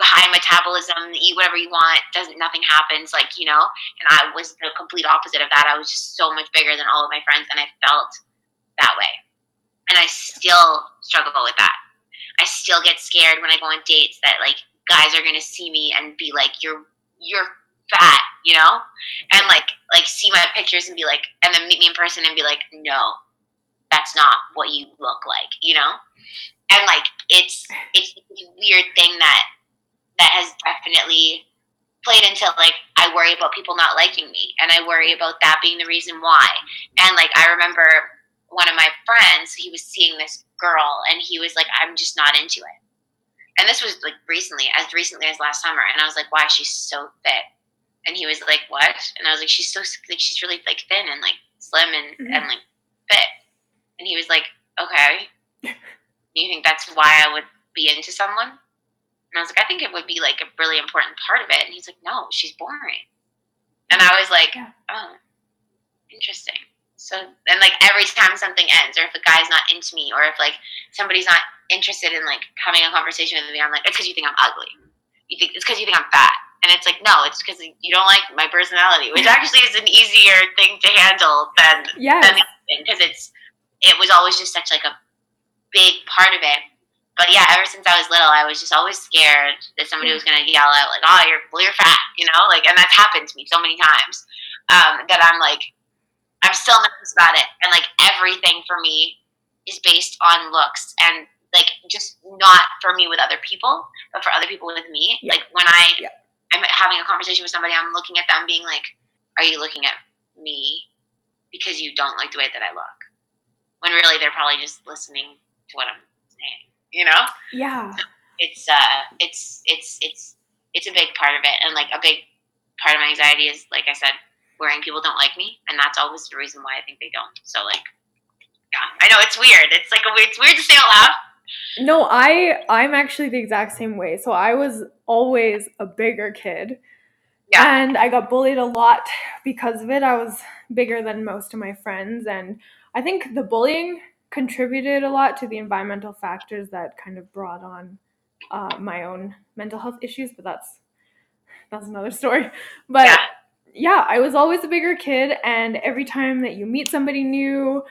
high metabolism, eat whatever you want, doesn't nothing happens, like you know. And I was the complete opposite of that. I was just so much bigger than all of my friends, and I felt that way. And I still struggle with that. I still get scared when I go on dates that like guys are gonna see me and be like, "You're you're fat," you know, and like like see my pictures and be like, and then meet me in person and be like, "No, that's not what you look like," you know. And like it's it's this weird thing that that has definitely played into like I worry about people not liking me, and I worry about that being the reason why. And like I remember one of my friends, he was seeing this girl, and he was like, "I'm just not into it." And this was like recently, as recently as last summer, and I was like, "Why? She's so fit." And he was like, "What?" And I was like, "She's so like she's really like thin and like slim and Mhm. and like fit." And he was like, "Okay." You think that's why I would be into someone? And I was like, I think it would be like a really important part of it. And he's like, No, she's boring. And I was like. Oh, interesting. So and like every time something ends, or if a guy's not into me, or if like somebody's not interested in like having a conversation with me, I'm like, it's because you think I'm ugly. You think it's because you think I'm fat. And it's like, no, it's because you don't like my personality, which actually is an easier thing to handle than Yes. than the other thing because it's it was always just such like a big part of it. But yeah, ever since I was little, I was just always scared that somebody was gonna yell out like, "Oh, you're well, you're fat," you know, like, and that's happened to me so many times um, that I'm like, I'm still nervous about it, and like everything for me is based on looks and like just not for me with other people, but for other people with me. Yeah. Like when I Yeah. I'm having a conversation with somebody, I'm looking at them being like, "Are you looking at me because you don't like the way that I look?" When really they're probably just listening to what I'm saying. You know, Yeah. it's uh, it's it's it's it's a big part of it, and like a big part of my anxiety is, like I said, worrying people don't like me, and that's always the reason why I think they don't. So like, yeah, I know it's weird. It's like a weird, it's weird to say out loud. No, I I'm actually the exact same way. So I was always a bigger kid. Yeah. And I got bullied a lot because of it. I was bigger than most of my friends and I think the bullying contributed a lot to the environmental factors that kind of brought on uh, my own mental health issues, but that's that's another story. But Yeah. Yeah, I was always a bigger kid, and every time that you meet somebody new,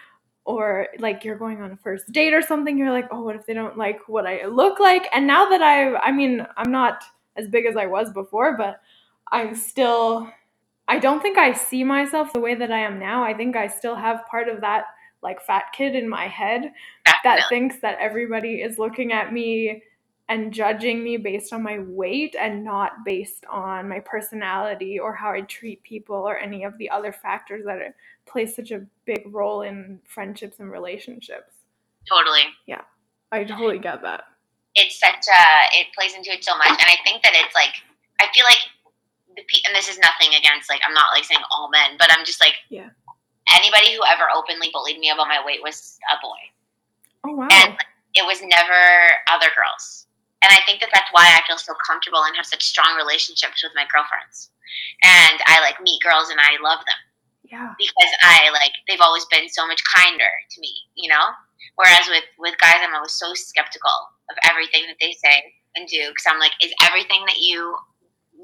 or like you're going on a first date or something, you're like, oh, what if they don't like what I look like? And now that I, I mean, I'm not as big as I was before, but I'm still, I don't think I see myself the way that I am now. I think I still have part of that like fat kid in my head that thinks that everybody is looking at me and judging me based on my weight and not based on my personality or how I treat people or any of the other factors that are, play such a big role in friendships and relationships. Totally. Yeah. I totally get that. it's such a it plays into it so much and i think that it's like i feel like the and this is nothing against like i'm not like saying all men but i'm just like Yeah. anybody who ever openly bullied me about my weight was a boy Oh wow. and it was never other girls and i think that that's why i feel so comfortable and have such strong relationships with my girlfriends and i like meet girls and i love them yeah. because I like they've always been so much kinder to me, you know. Whereas with with guys, I'm always so skeptical of everything that they say and do because I'm like, is everything that you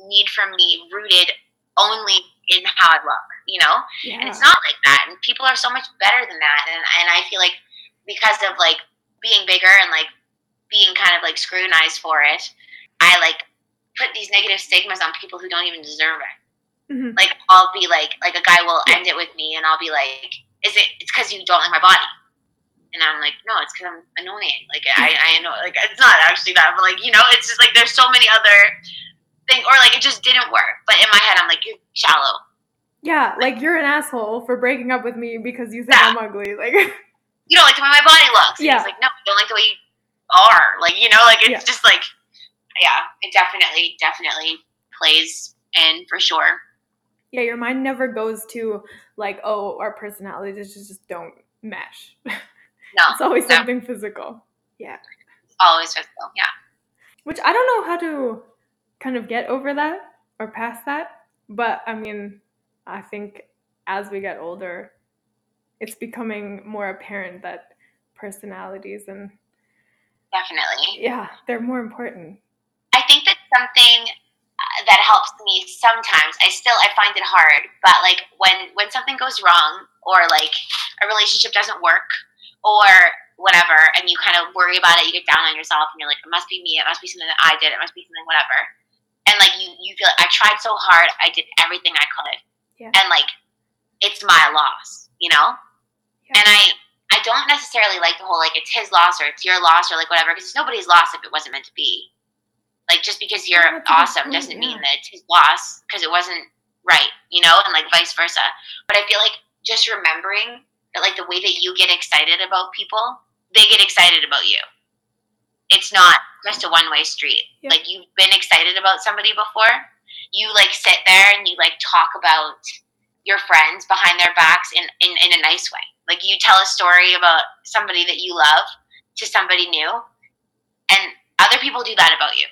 need from me rooted only in how I look, you know? Yeah. And it's not like that. And people are so much better than that. And and I feel like because of like being bigger and like being kind of like scrutinized for it, I like put these negative stigmas on people who don't even deserve it Mhm. like I'll be like like a guy will end it with me and I'll be like, is it it's because you don't like my body? And I'm like, no, it's because I'm annoying. Like I I know like it's not actually that, but like you know, it's just like there's so many other things, or like it just didn't work. But in my head, I'm like, you're shallow. Yeah, like you're an asshole for breaking up with me because you think Yeah. I'm ugly. Like You don't like the way my body looks. And Yeah. He's like, no, I don't like the way you are. Like you know, like it's Yeah. just like, yeah, it definitely definitely plays in for sure. yeah, your mind never goes to like, oh, our personalities just, just don't mesh. No, it's always no. something physical. Yeah. Always physical. Yeah. Which I don't know how to kind of get over that or past that. But I mean, I think as we get older, it's becoming more apparent that personalities and Definitely. yeah, they're more important. I think that's something uh, that helps me sometimes. I still I find it hard, but like when when something goes wrong or like a relationship doesn't work or whatever and you kind of worry about it, you get down on yourself and you're like it must be me, it must be something that I did, it must be something whatever. And like you you feel like I tried so hard, I did everything I could. Yeah. And like it's my loss, you know? Yeah. And I I don't necessarily like the whole like it's his loss or it's your loss or like whatever because it's nobody's loss if it wasn't meant to be. Like just because you're Yeah, that's a good awesome point, doesn't mean that it's his loss because it wasn't right, you know, and like vice versa. But I feel like just remembering that like the way that you get excited about people, they get excited about you. It's not just a one way street. Yeah. Like you've been excited about somebody before, you like sit there and you like talk about your friends behind their backs in, in, in a nice way. Like you tell a story about somebody that you love to somebody new, and other people do that about you.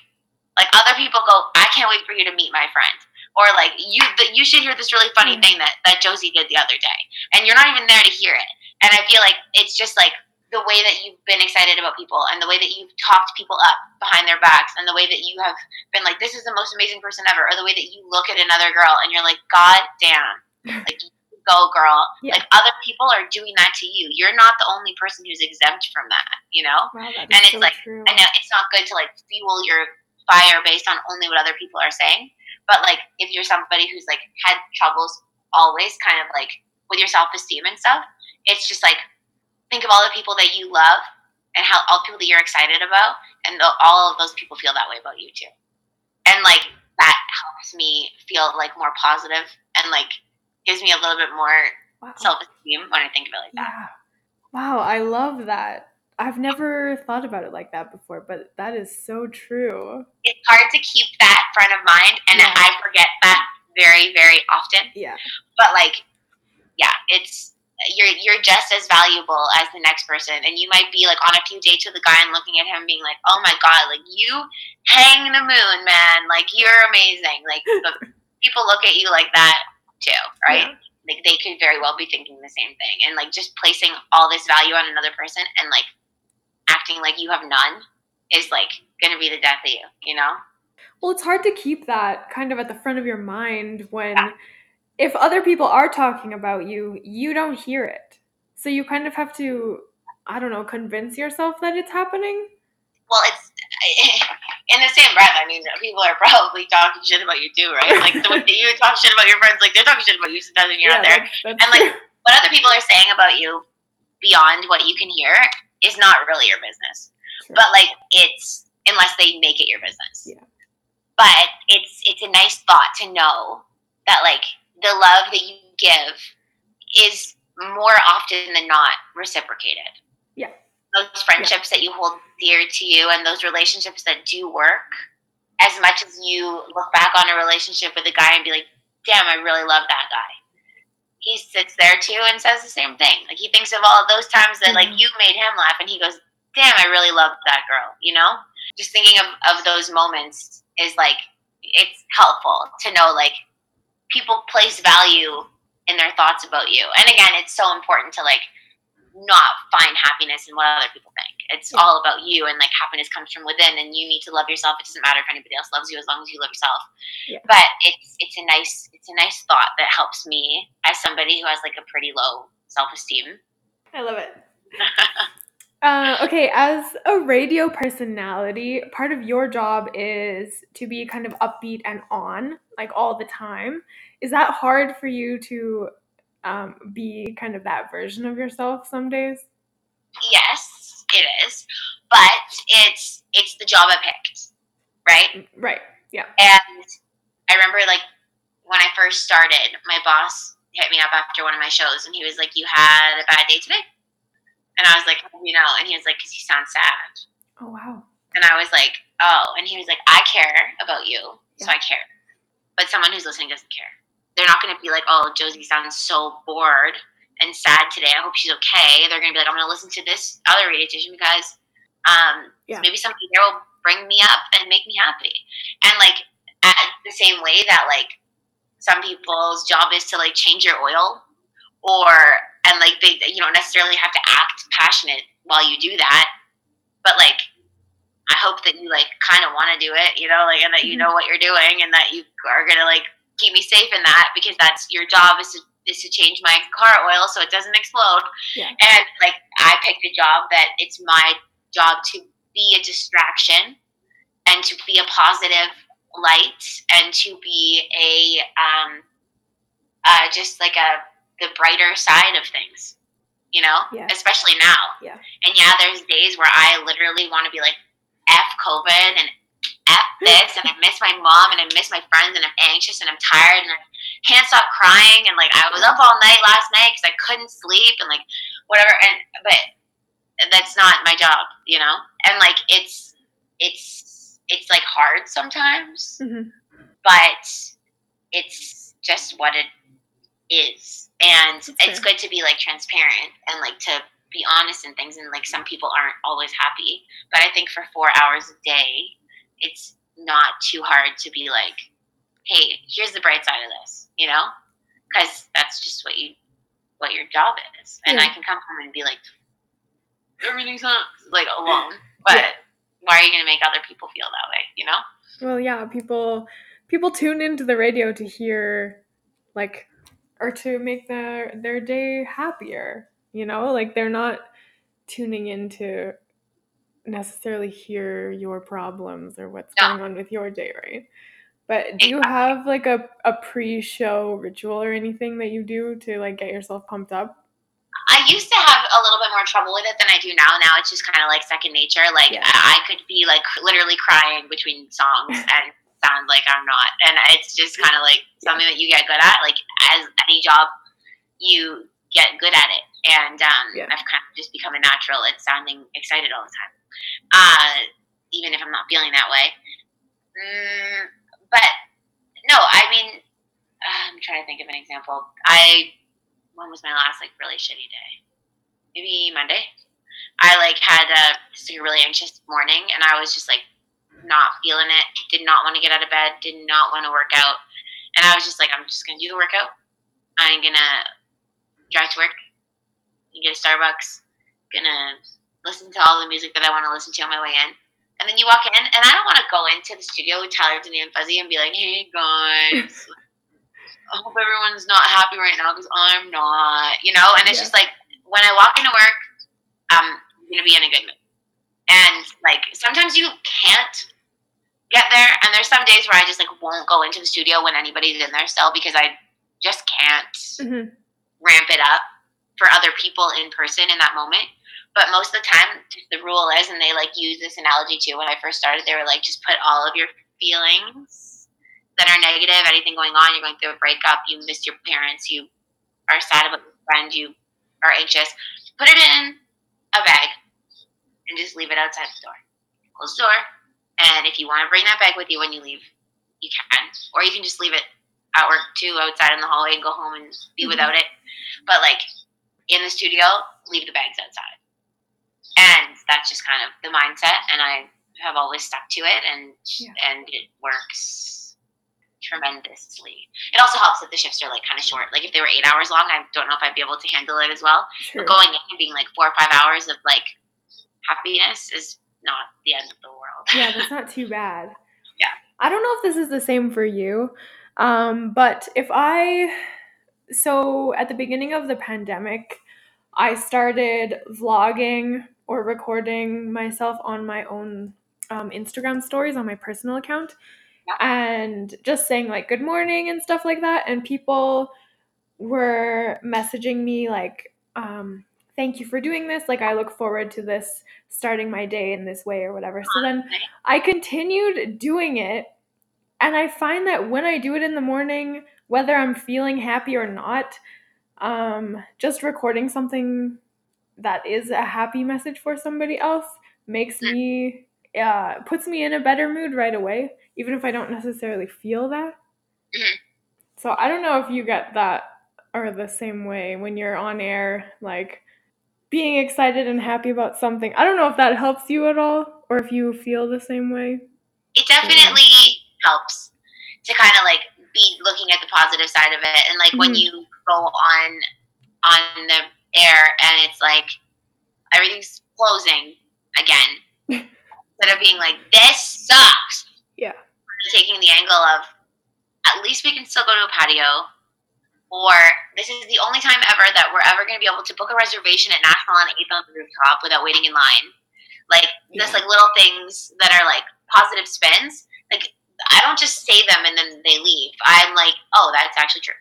Like other people go, I can't wait for you to meet my friend. Or like you, the, you should hear this really funny Mm. thing that that Josie did the other day, and you're not even there to hear it. And I feel like it's just like the way that you've been excited about people, and the way that you've talked people up behind their backs, and the way that you have been like, this is the most amazing person ever, or the way that you look at another girl and you're like, God damn, like you go girl. Yeah. Like other people are doing that to you. You're not the only person who's exempt from that, you know? Wow, that And it's so like- true. I know it's not good to like fuel your fire based on only what other people are saying. But like if you're somebody who's like had troubles always kind of like with your self esteem and stuff, it's just like think of all the people that you love and how all people that you're excited about and the, all of those people feel that way about you too. And like that helps me feel like more positive and like gives me a little bit more wow. self esteem when I think of it like that. Yeah. Wow, I love that. I've never thought about it like that before, but that is so true. It's hard to keep that front of mind and Yeah. I forget that very, very often. Yeah. but like yeah it's you're you're just as valuable as the next person and you might be like on a few dates with a guy and looking at him being like oh my god like you hang the moon man like you're amazing like people look at you like that too right like they could very well be thinking the same thing and like just placing all this value on another person and like acting like you have none is like gonna be the death of you you know Well, it's hard to keep that kind of at the front of your mind when Yeah. if other people are talking about you, you don't hear it. So you kind of have to I don't know, convince yourself that it's happening. well it's in the same breath i mean people are probably talking shit about you too right like the way that you talk shit about your friends like they're talking shit about you sometimes when you're not there And, like, true. what other people are saying about you beyond what you can hear is not really your business. But like it's unless they make it your business. Yeah. But it's it's a nice thought to know that like the love that you give is more often than not reciprocated. Yeah. Those friendships that you hold dear to you and those relationships that do work, as much as you look back on a relationship with a guy and be like, damn, I really love that guy. He sits there too and says the same thing. Like he thinks of all of those times that like Mhm. you made him laugh and he goes, Damn, I really love that girl, you know? Just thinking of, of those moments is like it's helpful to know like people place value in their thoughts about you. And again, it's so important to like not find happiness in what other people think. It's Yeah. all about you and like happiness comes from within and you need to love yourself. It doesn't matter if anybody else loves you as long as you love yourself. Yeah. But it's it's a nice it's a nice thought that helps me as somebody who has like a pretty low self esteem. I love it. Uh, okay, as a radio personality, part of your job is to be kind of upbeat and on, like all the time. Is that hard for you to um, be kind of that version of yourself some days? yes, it is. But it's it's the job I picked. Right? Right. Yeah. And I remember like when I first started, my boss hit me up after one of my shows and he was like, You had a bad day today? And I was like, do you know? And he was like, Because you sound sad. Oh wow. And I was like, Oh. And he was like, I care about you. So I care. But someone who's listening doesn't care. They're not going to be like, Oh, Josie sounds so bored and sad today. I hope she's okay. They're going to be like, I'm going to listen to this other radio station because um, Yeah. maybe somebody there will bring me up and make me happy. And like at the same way that like some people's job is to like change your oil or and like they you don't necessarily have to act passionate while you do that but like i hope that you like kind of want to do it you know like and that you Mhm. know what you're doing and that you are gonna like keep me safe in that because that's your job is to is to change my car oil so it doesn't explode Yeah. and like i picked a job that it's my job to be a distraction and to be a positive light and to be a um uh just like a the brighter side of things you know Yeah. especially now Yeah. and yeah there's days where i literally want to be like f covid and f this and i miss my mom and i miss my friends and i'm anxious and i'm tired and i can't stop crying and like i was up all night last night because i couldn't sleep and like whatever and but that's not my job you know? And like it's it's it's like hard sometimes Mhm. but it's just what it is. And That's it's good to be like transparent and like to be honest in things and like some people aren't always happy but i think for four hours a day it's not too hard to be like hey here's the bright side of this you know? Because that's just what you what your job is. And i can come home and be like everything sucks like alone. But Yeah. why are you going to make other people feel that way you know? Well, yeah, people people tune into the radio to hear like or to make their their day happier, you know? Like they're not tuning in to necessarily hear your problems or what's No. going on with your day, right? But do you have like a, a pre-show ritual or anything that you do to like get yourself pumped up? I used to have a little bit more trouble with it than I do now. Now it's just kind of like second nature. Like Yeah. I I could be like literally crying between songs and sound like I'm not, and it's just kind of like something that you get good at. Like as any job, you get good at it, and um, Yeah. I've kind of just become a natural at sounding excited all the time, uh, even if I'm not feeling that way. Mm, but no, I mean, uh, I'm trying to think of an example. I when was my last like really shitty day? Maybe Monday. I like had a just like a really anxious morning, and I was just like not feeling it. Did not want to get out of bed. Did not want to work out, and I was just like, I'm just gonna do the workout. I'm gonna drive to work. Get a Starbucks. Gonna listen to all the music that I want to listen to on my way in. And then you walk in, and I don't want to go into the studio with Tyler, Denny, and Fuzzy and be like, "Hey guys, I hope everyone's not happy right now because I'm not," you know. And it's Yeah. just like when I walk into work, I'm gonna be in a good mood. And like sometimes you can't get there, and there's some days where I just like won't go into the studio when anybody's in there still because I just can't Mm-hmm. ramp it up for other people in person in that moment. But most of the time, the rule is, and they like use this analogy too. When I first started, they were like, just put all of your feelings that are negative, anything going on. You're going through a breakup. You missed your parents. You are sad about your friend. You are anxious. Put it in a bag and just leave it outside the door. Close the door. And if you want to bring that bag with you when you leave, you can. Or you can just leave it at work too, outside in the hallway and go home and be Mhm. without it. But like in the studio, leave the bags outside. And that's just kind of the mindset. And I have always stuck to it and Yeah. and it works tremendously. It also helps that the shifts are like kind of short. Like if they were eight hours long, I don't know if I'd be able to handle it as well. Sure. But going in and being like four or five hours of like happiness is not the end of the world. yeah, that's not too bad. Yeah. I don't know if this is the same for you, um, but if I, so at the beginning of the pandemic, I started vlogging or recording myself on my own um, Instagram stories on my personal account and just saying like good morning and stuff like that. And people were messaging me like, um, thank you for doing this. Like, I look forward to this starting my day in this way or whatever. So then I continued doing it. And I find that when I do it in the morning, whether I'm feeling happy or not, um, just recording something that is a happy message for somebody else makes me, uh, puts me in a better mood right away, even if I don't necessarily feel that. Mhm. So I don't know if you get that or the same way when you're on air, like being excited and happy about something. I don't know if that helps you at all or if you feel the same way. It definitely helps to kind of like be looking at the positive side of it, and like when Mhm. you go on on the air and it's like everything's closing again, instead of being like this sucks. Yeah. taking the angle of at least we can still go to a patio or this is the only time ever that we're ever going to be able to book a reservation at national on 8th on the rooftop without waiting in line like just Yeah. like little things that are like positive spins like i don't just say them and then they leave i'm like oh that's actually true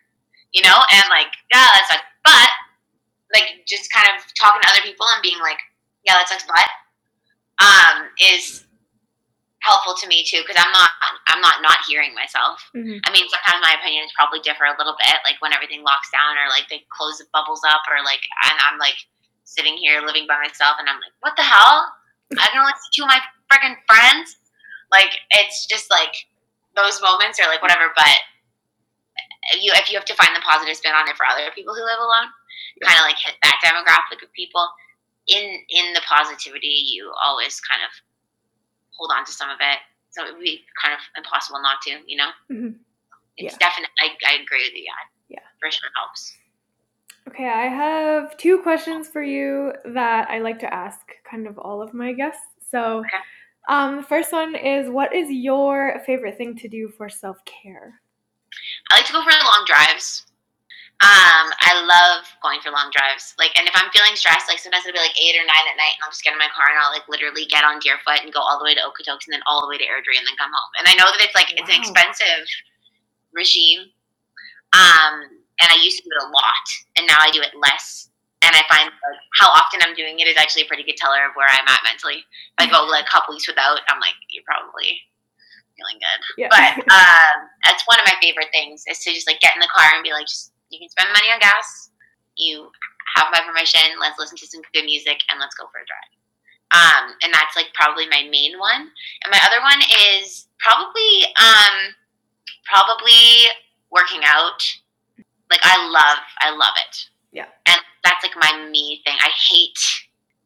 you know and like yeah that sucks but like just kind of talking to other people and being like yeah that sucks but um is helpful to me too because i'm not i'm not not hearing myself. Mhm. i mean sometimes my opinions probably differ a little bit like when everything locks down or like they close the bubbles up or like and i'm like sitting here living by myself and i'm like what the hell? I can only see two of my freaking friends? Like it's just like those moments are like whatever but you if you have to find the positive spin on it for other people who live alone kind of like hit that demographic of people in in the positivity you always kind of hold on to some of it so it would be kind of impossible not to you know Mhm. it's Yeah. definitely I, I agree with you yeah Yeah. for sure helps Okay, I have two questions for you that I like to ask kind of all of my guests. So, Okay. um, the first one is what is your favorite thing to do for self care? I like to go for long drives. Um, I love going for long drives. Like, and if I'm feeling stressed, like sometimes it'll be like eight or nine at night, and I'll just get in my car and I'll like literally get on Deerfoot and go all the way to Okotoks and then all the way to Airdrie and then come home. And I know that it's like it's an expensive regime. Um, and I used to do it a lot, and now I do it less. And I find like how often I'm doing it is actually a pretty good teller of where I'm at mentally. If I go like a couple weeks without, I'm like, you're probably feeling good Yeah. but um, that's one of my favorite things is to just like get in the car and be like, just you can spend money on gas. You have my permission. Let's listen to some good music and let's go for a drive. Um, and that's like probably my main one. And my other one is probably um, probably working out. Like I love, I love it. Yeah. And that's like my me thing. I hate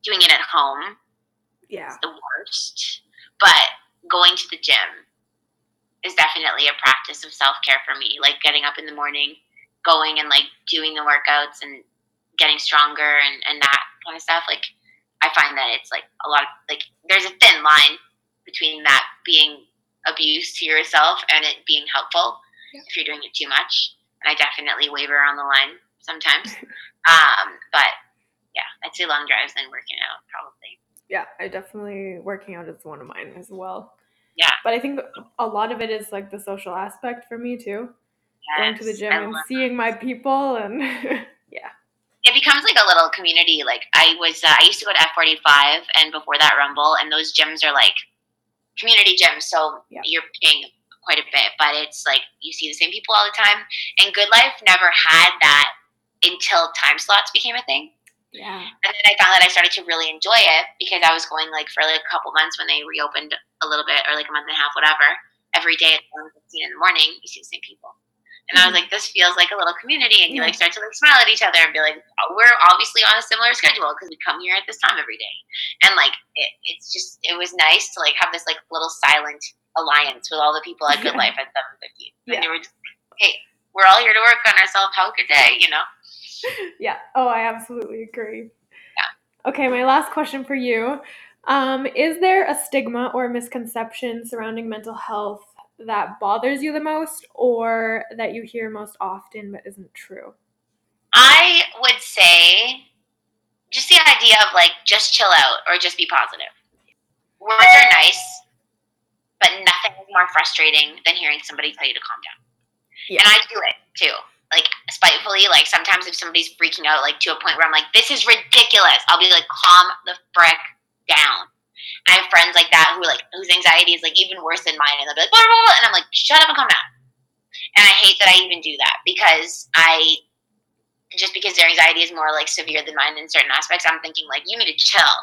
doing it at home yeah. It's the worst. But going to the gym is definitely a practice of self care for me. Like getting up in the morning, going and like doing the workouts and getting stronger and, and that kind of stuff. Like I find that it's like a lot of like there's a thin line between that being abuse to yourself and it being helpful Yeah. if you're doing it too much. And I definitely waver on the line sometimes. um, but yeah, I'd say long drives and working out probably. Yeah, I definitely working out is one of mine as well. Yeah. But I think a lot of it is like the social aspect for me too. Going to the gym I and seeing my people and yeah. it becomes like a little community. Like I was, uh, I used to go to F45 and before that Rumble, and those gyms are like community gyms. So Yeah. you're paying quite a bit, but it's like you see the same people all the time. And Good Life never had that until time slots became a thing. Yeah. And then I found that I started to really enjoy it because I was going like for like a couple months when they reopened a little bit or like a month and a half, whatever. Every day at 7:15 in the morning, you see the same people. And I was like, this feels like a little community, and you like start to like smile at each other and be like, oh, we're obviously on a similar schedule because we come here at this time every day. And like, it, it's just it was nice to like have this like little silent alliance with all the people at Good Life at seven fifteen. Yeah. And they were just, like, hey, we're all here to work on ourselves. Have a good day, you know. Yeah. Oh, I absolutely agree. Okay, my last question for you. Um, is there a stigma or misconception surrounding mental health that bothers you the most or that you hear most often but isn't true? I would say just the idea of like just chill out or just be positive. Words are nice, but nothing is more frustrating than hearing somebody tell you to calm down. Yeah. And I do it too. Like spitefully, like sometimes if somebody's freaking out like to a point where I'm like, this is ridiculous, I'll be like, calm the frick down. I have friends like that who like whose anxiety is like even worse than mine and they'll be like, blah, blah, blah, and I'm like, shut up and calm down. And I hate that I even do that because I just because their anxiety is more like severe than mine in certain aspects, I'm thinking like you need to chill.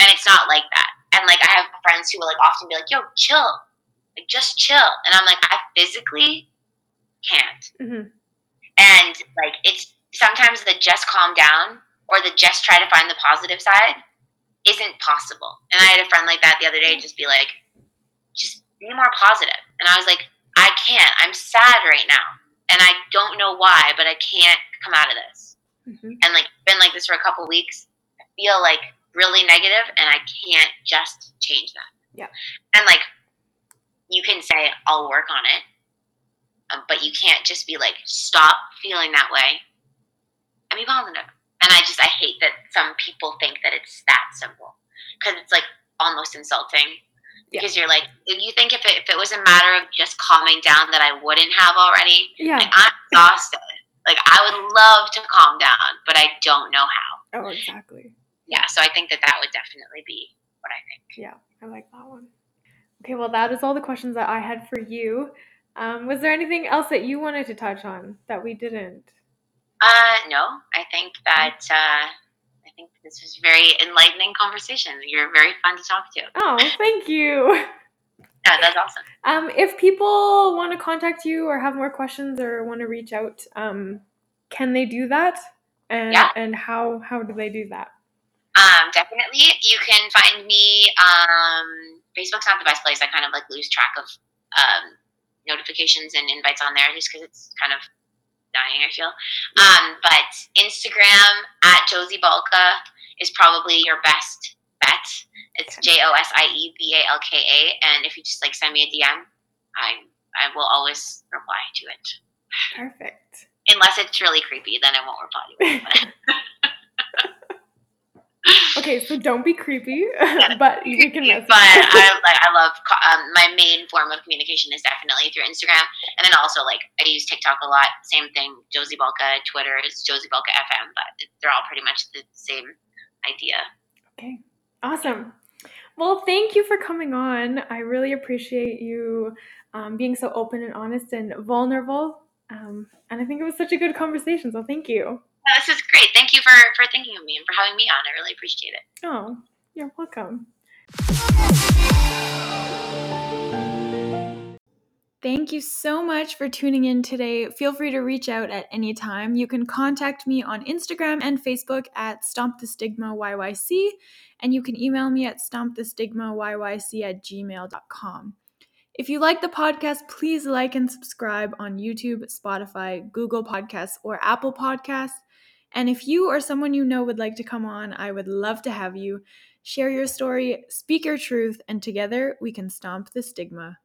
And it's not like that. And like I have friends who will like often be like, yo, chill. Like just chill. And I'm like, I physically can't. Mm-hmm. And like it's sometimes the just calm down or the just try to find the positive side isn't possible. And I had a friend like that the other day just be like, just be more positive. And I was like, I can't. I'm sad right now. And I don't know why, but I can't come out of this. Mm-hmm. And like been like this for a couple weeks. I feel like really negative and I can't just change that. Yeah. And like you can say I'll work on it. Um, but you can't just be like stop feeling that way and be positive. And I just I hate that some people think that it's that simple because it's like almost insulting because yeah. you're like you think if it, if it was a matter of just calming down that I wouldn't have already. Yeah, like, I'm exhausted. like I would love to calm down, but I don't know how. Oh, exactly. Yeah, so I think that that would definitely be what I think. Yeah, I like that one. Okay, well, that is all the questions that I had for you. Um, was there anything else that you wanted to touch on that we didn't? Uh, no, I think that uh, I think this was a very enlightening conversation. You're very fun to talk to. Oh, thank you. Yeah, that's awesome. Um, if people want to contact you or have more questions or want to reach out, um, can they do that? And yeah. and how how do they do that? Um, definitely. You can find me. Um, Facebook's not the best place. I kind of like lose track of um, notifications and invites on there just because it's kind of dying, I feel. Um, but Instagram at Josie Balka is probably your best bet. It's J O S I E B A L K A, and if you just like send me a DM, I I will always reply to it. Perfect. Unless it's really creepy, then I won't reply to it. okay, so don't be creepy, but you can message. But I like I love um, my main form of communication is definitely through Instagram, and then also like I use TikTok a lot. Same thing, Josie Balka. Twitter is Josie Balka FM, but they're all pretty much the same idea. Okay, awesome. Well, thank you for coming on. I really appreciate you um, being so open and honest and vulnerable. Um, and I think it was such a good conversation. So thank you this is great. Thank you for for thinking of me and for having me on. I really appreciate it. Oh, you're welcome. Thank you so much for tuning in today. Feel free to reach out at any time. You can contact me on Instagram and Facebook at Stomp the Stigma YYC, and you can email me at stompthestigmayyc at gmail.com. If you like the podcast, please like and subscribe on YouTube, Spotify, Google Podcasts, or Apple Podcasts. And if you or someone you know would like to come on, I would love to have you. Share your story, speak your truth, and together we can stomp the stigma.